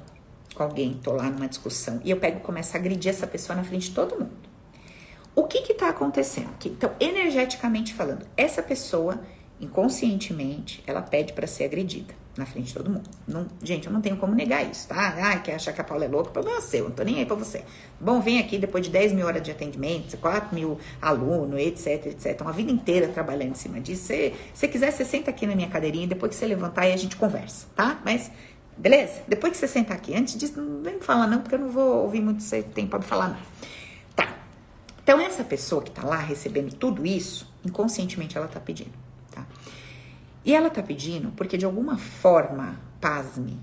S1: com alguém, tô lá numa discussão, e eu pego e começo a agredir essa pessoa na frente de todo mundo. O que está acontecendo? Então, energeticamente falando, essa pessoa, inconscientemente, ela pede para ser agredida na frente de todo mundo. Não, gente, eu não tenho como negar isso, tá? Ah, quer achar que a Paula é louca? Problema seu, não tô nem aí pra você. Bom, vem aqui depois de 10 mil horas de atendimento, 4 mil alunos, etc, etc. Uma vida inteira trabalhando em cima disso. Se você quiser, você senta aqui na minha cadeirinha, depois que você levantar aí a gente conversa, tá? Mas, beleza? Depois que você sentar aqui, antes disso, não vem me falar não, porque eu não vou ouvir muito você tem pra me falar não. Então, essa pessoa que está lá recebendo tudo isso, inconscientemente ela está pedindo, tá? E ela tá pedindo porque de alguma forma, pasme,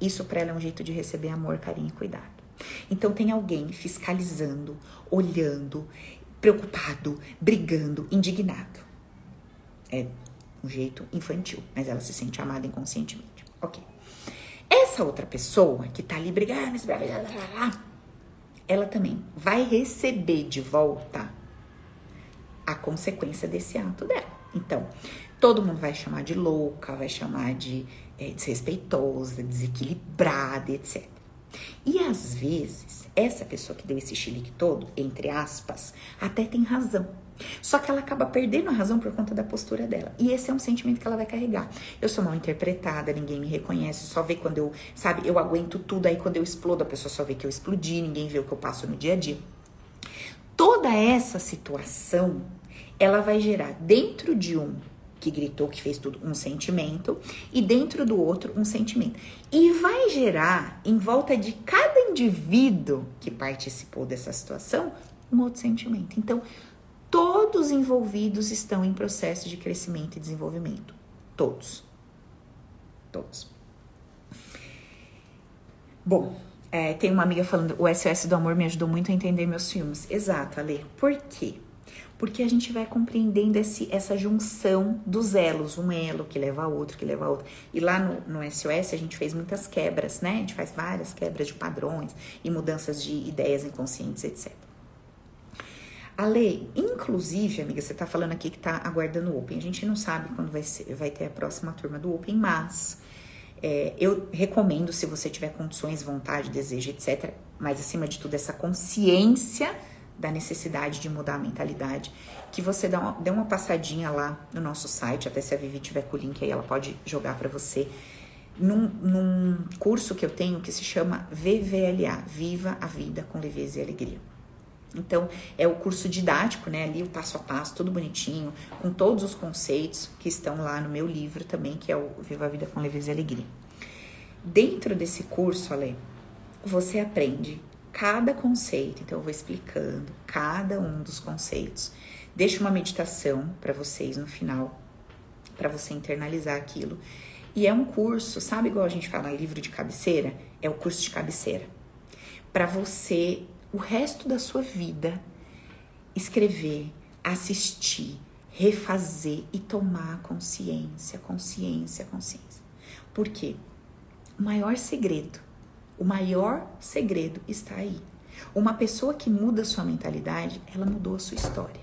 S1: isso para ela é um jeito de receber amor, carinho e cuidado. Então tem alguém fiscalizando, olhando, preocupado, brigando, indignado. É um jeito infantil, mas ela se sente amada inconscientemente. Ok. Essa outra pessoa que tá ali brigando, ela também vai receber de volta a consequência desse ato dela. Então, todo mundo vai chamar de louca, vai chamar de é, desrespeitosa, desequilibrada, etc. E às vezes, essa pessoa que deu esse chilique todo, entre aspas, até tem razão. Só que ela acaba perdendo a razão por conta da postura dela. E esse é um sentimento que ela vai carregar. Eu sou mal interpretada, ninguém me reconhece, só vê quando eu, sabe, eu aguento tudo, aí quando eu explodo, a pessoa só vê que eu explodi, ninguém vê o que eu passo no dia a dia. Toda essa situação, ela vai gerar dentro de um que gritou, que fez tudo, um sentimento, e dentro do outro, um sentimento. E vai gerar, em volta de cada indivíduo que participou dessa situação, um outro sentimento. Então, todos envolvidos estão em processo de crescimento e desenvolvimento. Todos. Todos. Bom, é, tem uma amiga falando, o SOS do amor me ajudou muito a entender meus filmes. Exato, Ale. Por quê? porque a gente vai compreendendo esse, essa junção dos elos, um elo que leva a outro, que leva a outro. E lá no, no SOS a gente fez muitas quebras, né? A gente faz várias quebras de padrões e mudanças de ideias inconscientes, etc. A lei, inclusive, amiga, você tá falando aqui que tá aguardando o Open. A gente não sabe quando vai, ser, vai ter a próxima turma do Open, mas é, eu recomendo, se você tiver condições, vontade, desejo, etc., mas acima de tudo, essa consciência da necessidade de mudar a mentalidade, que você dá uma, dê uma passadinha lá no nosso site, até se a Vivi tiver com o link aí, ela pode jogar para você, num, num curso que eu tenho que se chama VVLA, Viva a Vida com Leveza e Alegria. Então, é o curso didático, né? Ali o passo a passo, tudo bonitinho, com todos os conceitos que estão lá no meu livro também, que é o Viva a Vida com Leveza e Alegria. Dentro desse curso, Ale, você aprende cada conceito. Então, eu vou explicando cada um dos conceitos. Deixo uma meditação para vocês no final, para você internalizar aquilo. E é um curso, sabe igual a gente fala livro de cabeceira? É o curso de cabeceira. Para você, o resto da sua vida, escrever, assistir, refazer e tomar consciência, consciência, consciência. Por quê? O maior segredo o maior segredo está aí. Uma pessoa que muda sua mentalidade, ela mudou a sua história.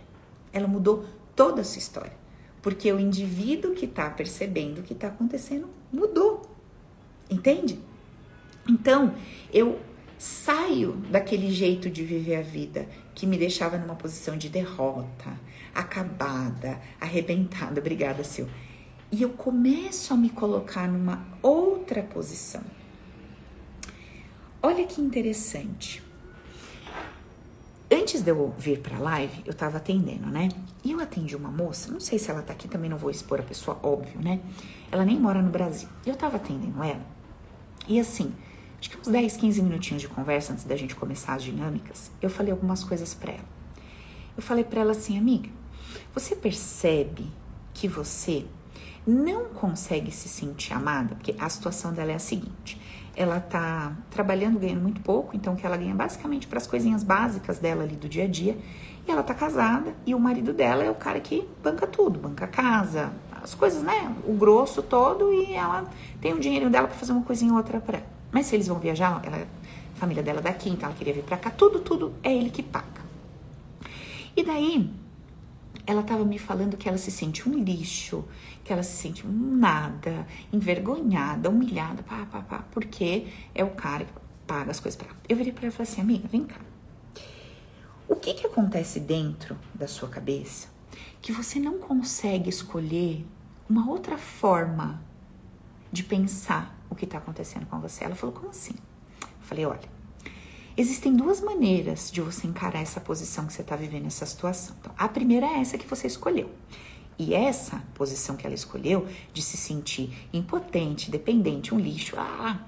S1: Ela mudou toda a sua história. Porque o indivíduo que está percebendo o que está acontecendo mudou. Entende? Então, eu saio daquele jeito de viver a vida que me deixava numa posição de derrota, acabada, arrebentada. Obrigada, Sil. E eu começo a me colocar numa outra posição Olha que interessante. Antes de eu vir para a live, eu estava atendendo, né? E eu atendi uma moça, não sei se ela tá aqui, também não vou expor a pessoa, óbvio, né? Ela nem mora no Brasil. Eu estava atendendo ela. E assim, acho que uns 10, 15 minutinhos de conversa antes da gente começar as dinâmicas, eu falei algumas coisas para ela. Eu falei para ela assim, amiga, você percebe que você não consegue se sentir amada? Porque a situação dela é a seguinte: ela tá trabalhando, ganhando muito pouco, então que ela ganha basicamente para as coisinhas básicas dela ali do dia a dia. E ela tá casada e o marido dela é o cara que banca tudo, banca a casa, as coisas, né? O grosso todo e ela tem o dinheiro dela para fazer uma coisinha ou outra para. Mas se eles vão viajar, ela, a família dela é daqui, então ela queria vir para cá, tudo, tudo é ele que paga. E daí ela estava me falando que ela se sente um lixo, que ela se sente um nada, envergonhada, humilhada, pá, pá, pá, porque é o cara que paga as coisas para ela. Eu virei para ela e falei assim, amiga, vem cá. O que que acontece dentro da sua cabeça que você não consegue escolher uma outra forma de pensar o que está acontecendo com você? Ela falou, como assim? Eu falei, olha, Existem duas maneiras de você encarar essa posição que você está vivendo, essa situação. Então, a primeira é essa que você escolheu. E essa posição que ela escolheu, de se sentir impotente, dependente, um lixo, ah,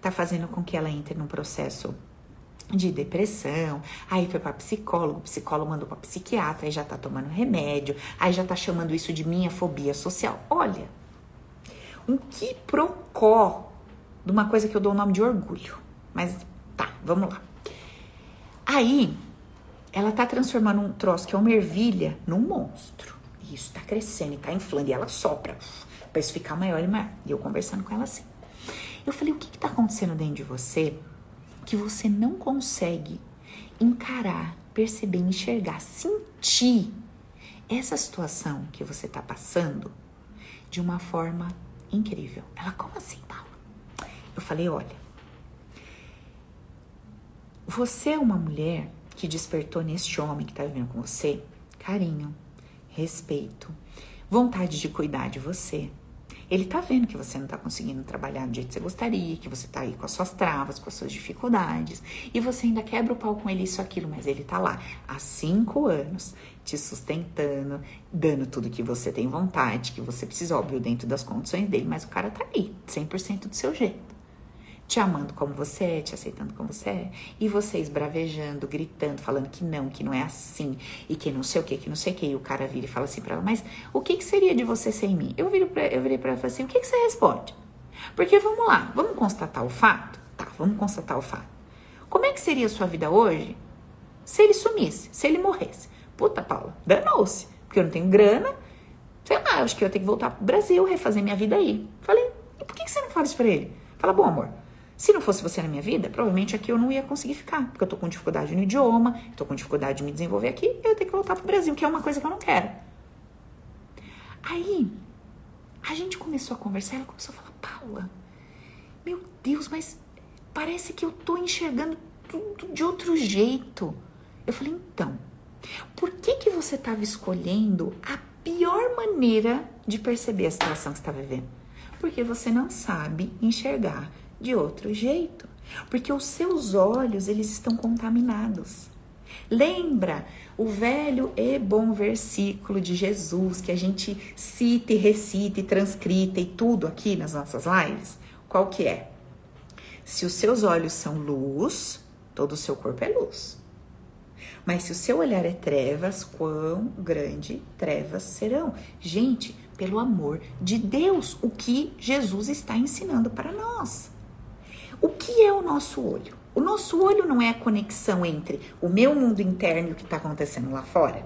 S1: tá fazendo com que ela entre num processo de depressão, aí foi para psicólogo, o psicólogo mandou para psiquiatra, aí já tá tomando remédio, aí já tá chamando isso de minha fobia social. Olha, um quiprocó de uma coisa que eu dou o nome de orgulho. Mas tá, vamos lá. Aí, ela tá transformando um troço que é uma ervilha num monstro. E isso tá crescendo e tá inflando. E ela sopra para isso ficar maior e maior. E eu conversando com ela assim. Eu falei, o que que tá acontecendo dentro de você que você não consegue encarar, perceber, enxergar, sentir essa situação que você tá passando de uma forma incrível. Ela, como assim, Paula? Eu falei, olha, você é uma mulher que despertou neste homem que está vivendo com você carinho, respeito, vontade de cuidar de você. Ele tá vendo que você não tá conseguindo trabalhar do jeito que você gostaria, que você tá aí com as suas travas, com as suas dificuldades, e você ainda quebra o pau com ele, isso, aquilo, mas ele tá lá há cinco anos te sustentando, dando tudo que você tem vontade, que você precisa, óbvio, dentro das condições dele, mas o cara tá aí, 100% do seu jeito te amando como você é, te aceitando como você é, e vocês bravejando, gritando, falando que não, que não é assim, e que não sei o que, que não sei o que, e o cara vira e fala assim pra ela, mas o que, que seria de você sem mim? Eu, viro pra, eu virei pra ela e falei assim, o que, que você responde? Porque vamos lá, vamos constatar o fato? Tá, vamos constatar o fato. Como é que seria a sua vida hoje se ele sumisse, se ele morresse? Puta, Paula, danou-se, porque eu não tenho grana, sei lá, acho que eu tenho que voltar pro Brasil, refazer minha vida aí. Falei, e por que, que você não fala isso pra ele? Fala, bom, amor, se não fosse você na minha vida, provavelmente aqui eu não ia conseguir ficar, porque eu tô com dificuldade no idioma, tô com dificuldade de me desenvolver aqui, eu ter que voltar pro Brasil, que é uma coisa que eu não quero. Aí, a gente começou a conversar, ela começou a falar, Paula, meu Deus, mas parece que eu tô enxergando tudo de outro jeito. Eu falei, então, por que que você estava escolhendo a pior maneira de perceber a situação que está vivendo? Porque você não sabe enxergar de outro jeito, porque os seus olhos eles estão contaminados. Lembra o velho e bom versículo de Jesus que a gente cita e recita e transcrita e tudo aqui nas nossas lives? Qual que é? Se os seus olhos são luz, todo o seu corpo é luz. Mas se o seu olhar é trevas, quão grande trevas serão? Gente, pelo amor de Deus, o que Jesus está ensinando para nós. O que é o nosso olho? O nosso olho não é a conexão entre o meu mundo interno e o que está acontecendo lá fora?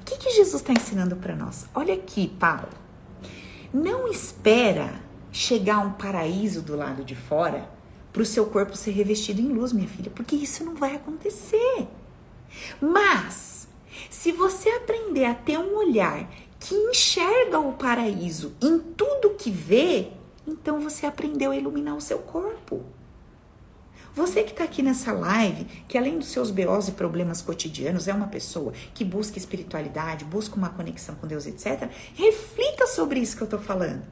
S1: O que, que Jesus está ensinando para nós? Olha aqui, Paulo. Não espera chegar a um paraíso do lado de fora para o seu corpo ser revestido em luz, minha filha, porque isso não vai acontecer. Mas, se você aprender a ter um olhar que enxerga o paraíso em tudo que vê, então você aprendeu a iluminar o seu corpo. Você que está aqui nessa live, que além dos seus BOs e problemas cotidianos, é uma pessoa que busca espiritualidade, busca uma conexão com Deus, etc., reflita sobre isso que eu estou falando.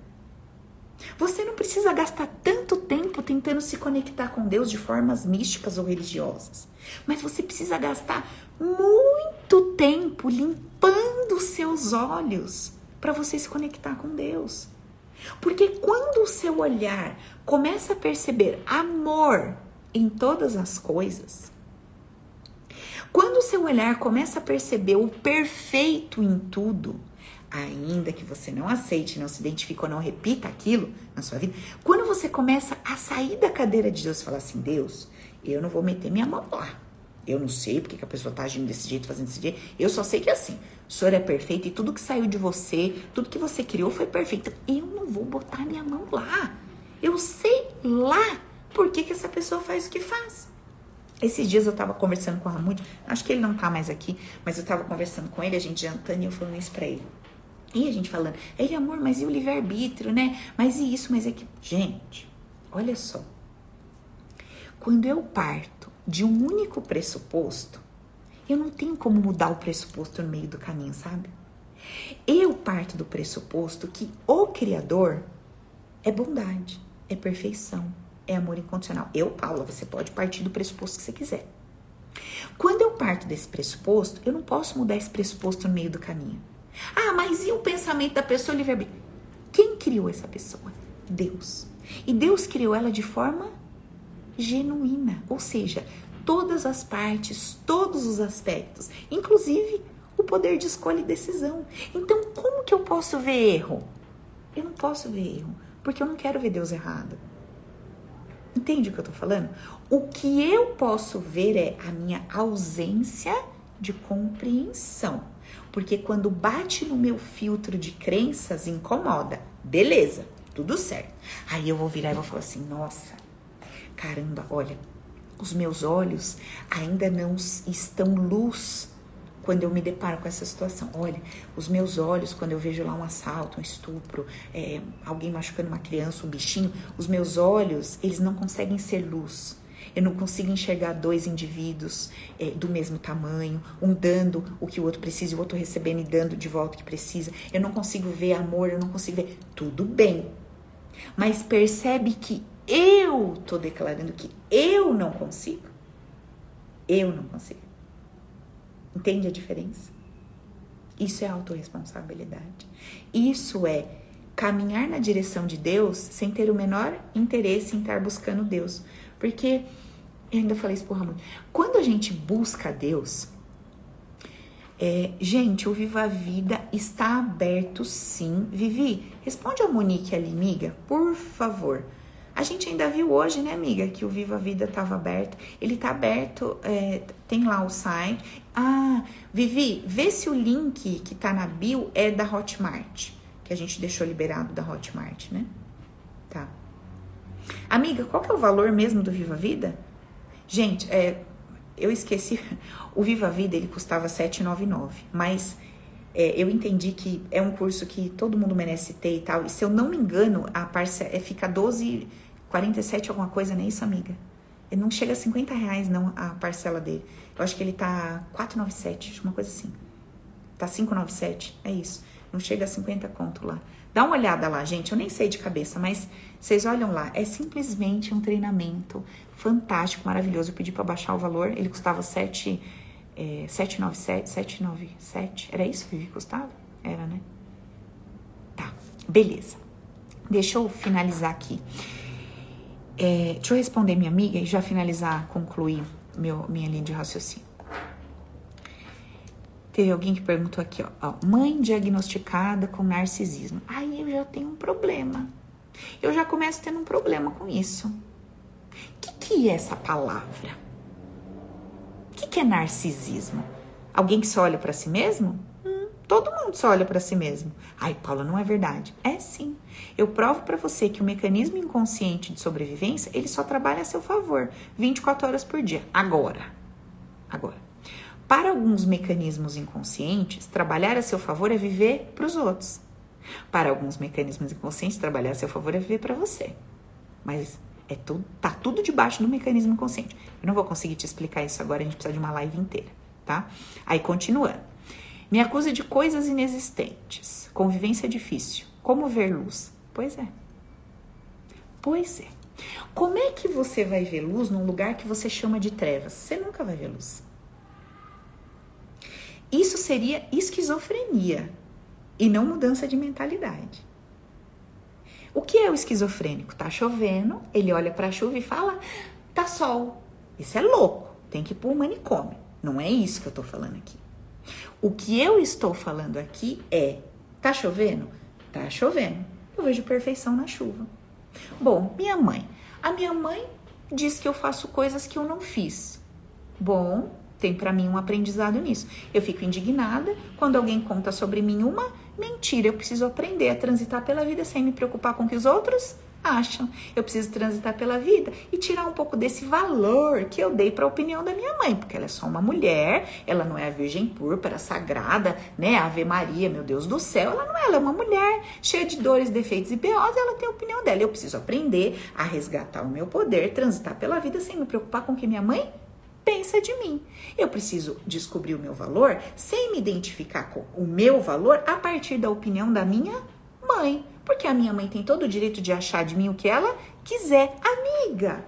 S1: Você não precisa gastar tanto tempo tentando se conectar com Deus de formas místicas ou religiosas, mas você precisa gastar muito tempo limpando seus olhos para você se conectar com Deus. Porque quando o seu olhar começa a perceber amor em todas as coisas, quando o seu olhar começa a perceber o perfeito em tudo, ainda que você não aceite, não se identifique ou não repita aquilo na sua vida, quando você começa a sair da cadeira de Deus e falar assim: Deus, eu não vou meter minha mão lá. Eu não sei porque que a pessoa tá agindo desse jeito, fazendo desse jeito. Eu só sei que é assim. O Senhor é perfeito e tudo que saiu de você, tudo que você criou foi perfeito. Eu não vou botar minha mão lá. Eu sei lá por que, que essa pessoa faz o que faz. Esses dias eu tava conversando com o Ramud, acho que ele não tá mais aqui, mas eu tava conversando com ele, a gente jantando e eu falando isso pra ele. E a gente falando, ele, amor, mas e o livre-arbítrio, né? Mas e isso, mas é que. Gente, olha só. Quando eu parto de um único pressuposto, eu não tenho como mudar o pressuposto no meio do caminho, sabe? Eu parto do pressuposto que o Criador é bondade, é perfeição, é amor incondicional. Eu, Paula, você pode partir do pressuposto que você quiser. Quando eu parto desse pressuposto, eu não posso mudar esse pressuposto no meio do caminho. Ah, mas e o pensamento da pessoa livre Quem criou essa pessoa? Deus. E Deus criou ela de forma genuína, ou seja, todas as partes, todos os aspectos, inclusive o poder de escolha e decisão. Então, como que eu posso ver erro? Eu não posso ver erro, porque eu não quero ver Deus errado. Entende o que eu tô falando? O que eu posso ver é a minha ausência de compreensão. Porque quando bate no meu filtro de crenças, incomoda. Beleza, tudo certo. Aí eu vou virar e vou falar assim: nossa, caramba, olha, os meus olhos ainda não estão luz quando eu me deparo com essa situação. Olha, os meus olhos, quando eu vejo lá um assalto, um estupro, é, alguém machucando uma criança, um bichinho, os meus olhos, eles não conseguem ser luz. Eu não consigo enxergar dois indivíduos é, do mesmo tamanho, um dando o que o outro precisa, o outro recebendo e dando de volta o que precisa. Eu não consigo ver amor, eu não consigo ver. Tudo bem. Mas percebe que eu tô declarando que eu não consigo? Eu não consigo. Entende a diferença? Isso é autorresponsabilidade. Isso é caminhar na direção de Deus sem ter o menor interesse em estar buscando Deus. Porque, eu ainda falei isso pro Ramon, quando a gente busca Deus, é, gente, o Viva a Vida está aberto sim. Vivi, responde a Monique ali, amiga, por favor. A gente ainda viu hoje, né, amiga, que o Viva a Vida estava aberto. Ele está aberto, é, tem lá o site. Ah, Vivi, vê se o link que está na bio é da Hotmart, que a gente deixou liberado da Hotmart, né? Tá. Amiga, qual que é o valor mesmo do Viva a Vida? Gente, é, eu esqueci. O Viva a Vida ele custava 7,99, mas é, eu entendi que é um curso que todo mundo merece ter e tal. E se eu não me engano, a parcela é, fica 12 47 alguma coisa, é isso, amiga? Ele não chega a 50 reais, não, a parcela dele. Eu acho que ele tá 497, uma coisa assim. Tá 597, é isso. Não chega a 50 conto lá. Dá uma olhada lá, gente. Eu nem sei de cabeça, mas vocês olham lá. É simplesmente um treinamento fantástico, maravilhoso. Eu pedi para baixar o valor. Ele custava 7, é, 797, 797. Era isso que ele custava? Era, né? Tá, beleza. Deixa eu finalizar aqui. É, deixa eu responder minha amiga e já finalizar, concluir meu, minha linha de raciocínio. Teve alguém que perguntou aqui, ó, ó, mãe diagnosticada com narcisismo. Aí eu já tenho um problema. Eu já começo tendo um problema com isso. O que, que é essa palavra? O que, que é narcisismo? Alguém que só olha para si mesmo? Todo mundo só olha para si mesmo. Ai, Paula, não é verdade. É sim. Eu provo para você que o mecanismo inconsciente de sobrevivência, ele só trabalha a seu favor, 24 horas por dia. Agora. Agora. Para alguns mecanismos inconscientes, trabalhar a seu favor é viver para os outros. Para alguns mecanismos inconscientes, trabalhar a seu favor é viver para você. Mas é tudo, tá tudo debaixo do mecanismo inconsciente. Eu não vou conseguir te explicar isso agora, a gente precisa de uma live inteira, tá? Aí continuando. Me acusa de coisas inexistentes. Convivência difícil. Como ver luz? Pois é. Pois é. Como é que você vai ver luz num lugar que você chama de trevas? Você nunca vai ver luz. Isso seria esquizofrenia e não mudança de mentalidade. O que é o esquizofrênico? Tá chovendo, ele olha para a chuva e fala: "Tá sol". Isso é louco, tem que ir para o manicômio. Não é isso que eu tô falando aqui. O que eu estou falando aqui é: tá chovendo? Tá chovendo. Eu vejo perfeição na chuva. Bom, minha mãe. A minha mãe diz que eu faço coisas que eu não fiz. Bom, tem para mim um aprendizado nisso. Eu fico indignada quando alguém conta sobre mim uma mentira. Eu preciso aprender a transitar pela vida sem me preocupar com o que os outros acham. Eu preciso transitar pela vida e tirar um pouco desse valor que eu dei para a opinião da minha mãe, porque ela é só uma mulher, ela não é a Virgem Púrpura, sagrada, né? Ave Maria, meu Deus do céu, ela não é, ela é uma mulher cheia de dores, defeitos e BOs, ela tem a opinião dela. Eu preciso aprender a resgatar o meu poder, transitar pela vida sem me preocupar com o que minha mãe pensa de mim. Eu preciso descobrir o meu valor sem me identificar com o meu valor a partir da opinião da minha mãe. Porque a minha mãe tem todo o direito de achar de mim o que ela quiser. Amiga,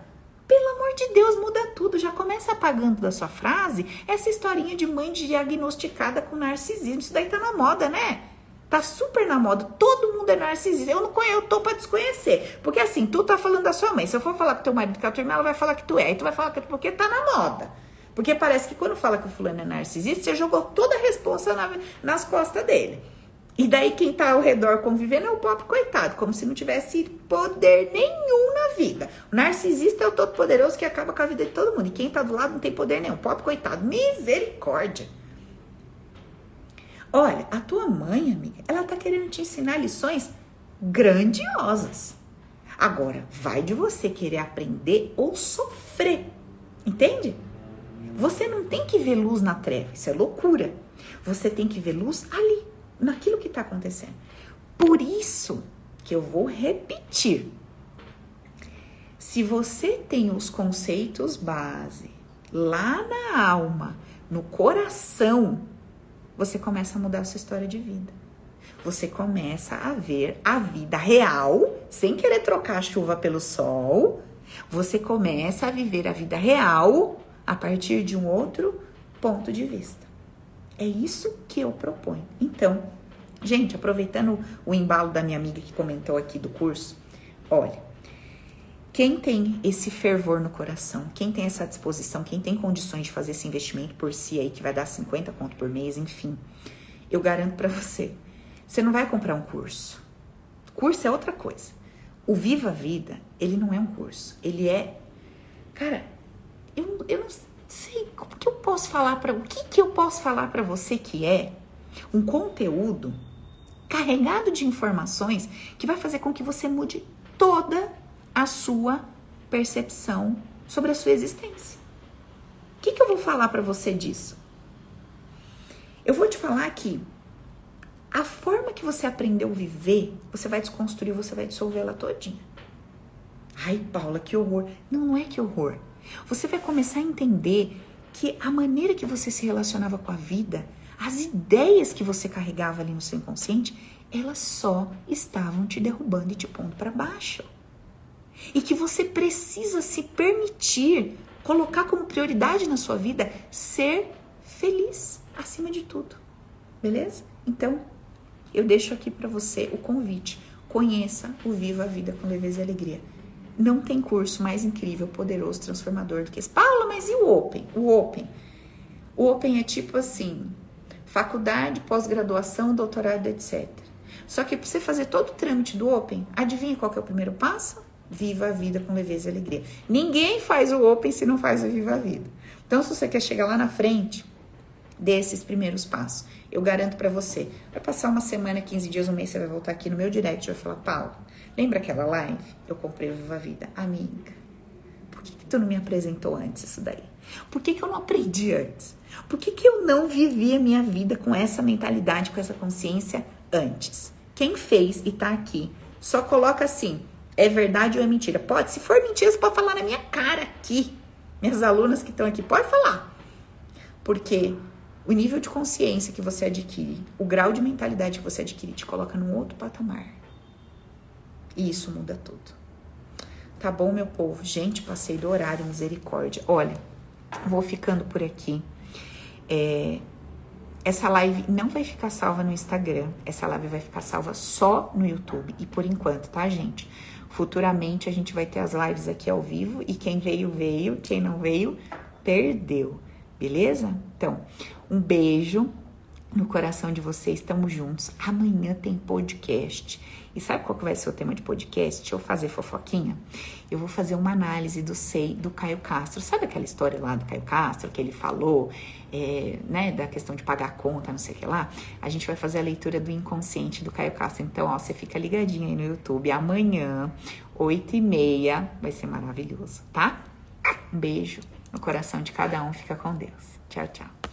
S1: pelo amor de Deus, muda tudo. Já começa apagando da sua frase essa historinha de mãe diagnosticada com narcisismo. Isso daí tá na moda, né? Tá super na moda. Todo mundo é narcisista. Eu não conheço, eu tô pra desconhecer. Porque assim, tu tá falando da sua mãe. Se eu for falar com teu marido, com a tua irmã, ela vai falar que tu é. Aí tu vai falar que porque tá na moda. Porque parece que quando fala que o fulano é narcisista, você jogou toda a responsa na, nas costas dele. E daí quem tá ao redor convivendo é o pobre coitado, como se não tivesse poder nenhum na vida. O narcisista é o todo poderoso que acaba com a vida de todo mundo. E quem tá do lado não tem poder nenhum. Pobre coitado, misericórdia. Olha, a tua mãe, amiga, ela tá querendo te ensinar lições grandiosas. Agora, vai de você querer aprender ou sofrer. Entende? Você não tem que ver luz na treva, isso é loucura. Você tem que ver luz ali naquilo que está acontecendo. Por isso que eu vou repetir. Se você tem os conceitos base lá na alma, no coração, você começa a mudar a sua história de vida. Você começa a ver a vida real, sem querer trocar a chuva pelo sol. Você começa a viver a vida real a partir de um outro ponto de vista. É isso que eu proponho. Então, gente, aproveitando o embalo da minha amiga que comentou aqui do curso, olha, quem tem esse fervor no coração, quem tem essa disposição, quem tem condições de fazer esse investimento por si aí, que vai dar 50 conto por mês, enfim, eu garanto para você, você não vai comprar um curso. Curso é outra coisa. O Viva Vida, ele não é um curso. Ele é. Cara, eu, eu não sei como que eu posso falar para o que que eu posso falar para você que é um conteúdo carregado de informações que vai fazer com que você mude toda a sua percepção sobre a sua existência. O que, que eu vou falar para você disso? Eu vou te falar que a forma que você aprendeu a viver, você vai desconstruir, você vai dissolver ela todinha. Ai, Paula, que horror. Não, não é que horror. Você vai começar a entender que a maneira que você se relacionava com a vida, as ideias que você carregava ali no seu inconsciente, elas só estavam te derrubando e te pondo para baixo. E que você precisa se permitir colocar como prioridade na sua vida ser feliz acima de tudo. Beleza? Então, eu deixo aqui para você o convite. Conheça o Viva a Vida com Leveza e Alegria. Não tem curso mais incrível, poderoso, transformador do que esse. Paula, mas e o Open? O Open. O Open é tipo assim: faculdade, pós-graduação, doutorado, etc. Só que para você fazer todo o trâmite do Open, adivinha qual que é o primeiro passo? Viva a vida com leveza e alegria. Ninguém faz o Open se não faz o Viva a Vida. Então, se você quer chegar lá na frente, desses primeiros passos. Eu garanto para você, vai passar uma semana, 15 dias, um mês, você vai voltar aqui no meu direct e vai falar, Paulo, Lembra aquela live? Eu comprei Viva a Vida. Amiga, por que, que tu não me apresentou antes isso daí? Por que, que eu não aprendi antes? Por que, que eu não vivi a minha vida com essa mentalidade, com essa consciência antes? Quem fez e tá aqui, só coloca assim: é verdade ou é mentira? Pode, se for mentira, você pode falar na minha cara aqui. Minhas alunas que estão aqui, pode falar. Porque o nível de consciência que você adquire, o grau de mentalidade que você adquire, te coloca num outro patamar. E isso muda tudo. Tá bom, meu povo? Gente, passei do horário, misericórdia. Olha, vou ficando por aqui. É, essa live não vai ficar salva no Instagram. Essa live vai ficar salva só no YouTube. E por enquanto, tá, gente? Futuramente a gente vai ter as lives aqui ao vivo. E quem veio, veio. Quem não veio, perdeu. Beleza? Então, um beijo no coração de vocês. Estamos juntos. Amanhã tem podcast. E sabe qual que vai ser o tema de podcast? Deixa eu fazer fofoquinha. Eu vou fazer uma análise do SEI do Caio Castro. Sabe aquela história lá do Caio Castro que ele falou, é, né, da questão de pagar a conta, não sei o que lá? A gente vai fazer a leitura do inconsciente do Caio Castro. Então, ó, você fica ligadinho aí no YouTube. Amanhã, 8 e meia, vai ser maravilhoso, tá? Um beijo no coração de cada um. Fica com Deus. Tchau, tchau.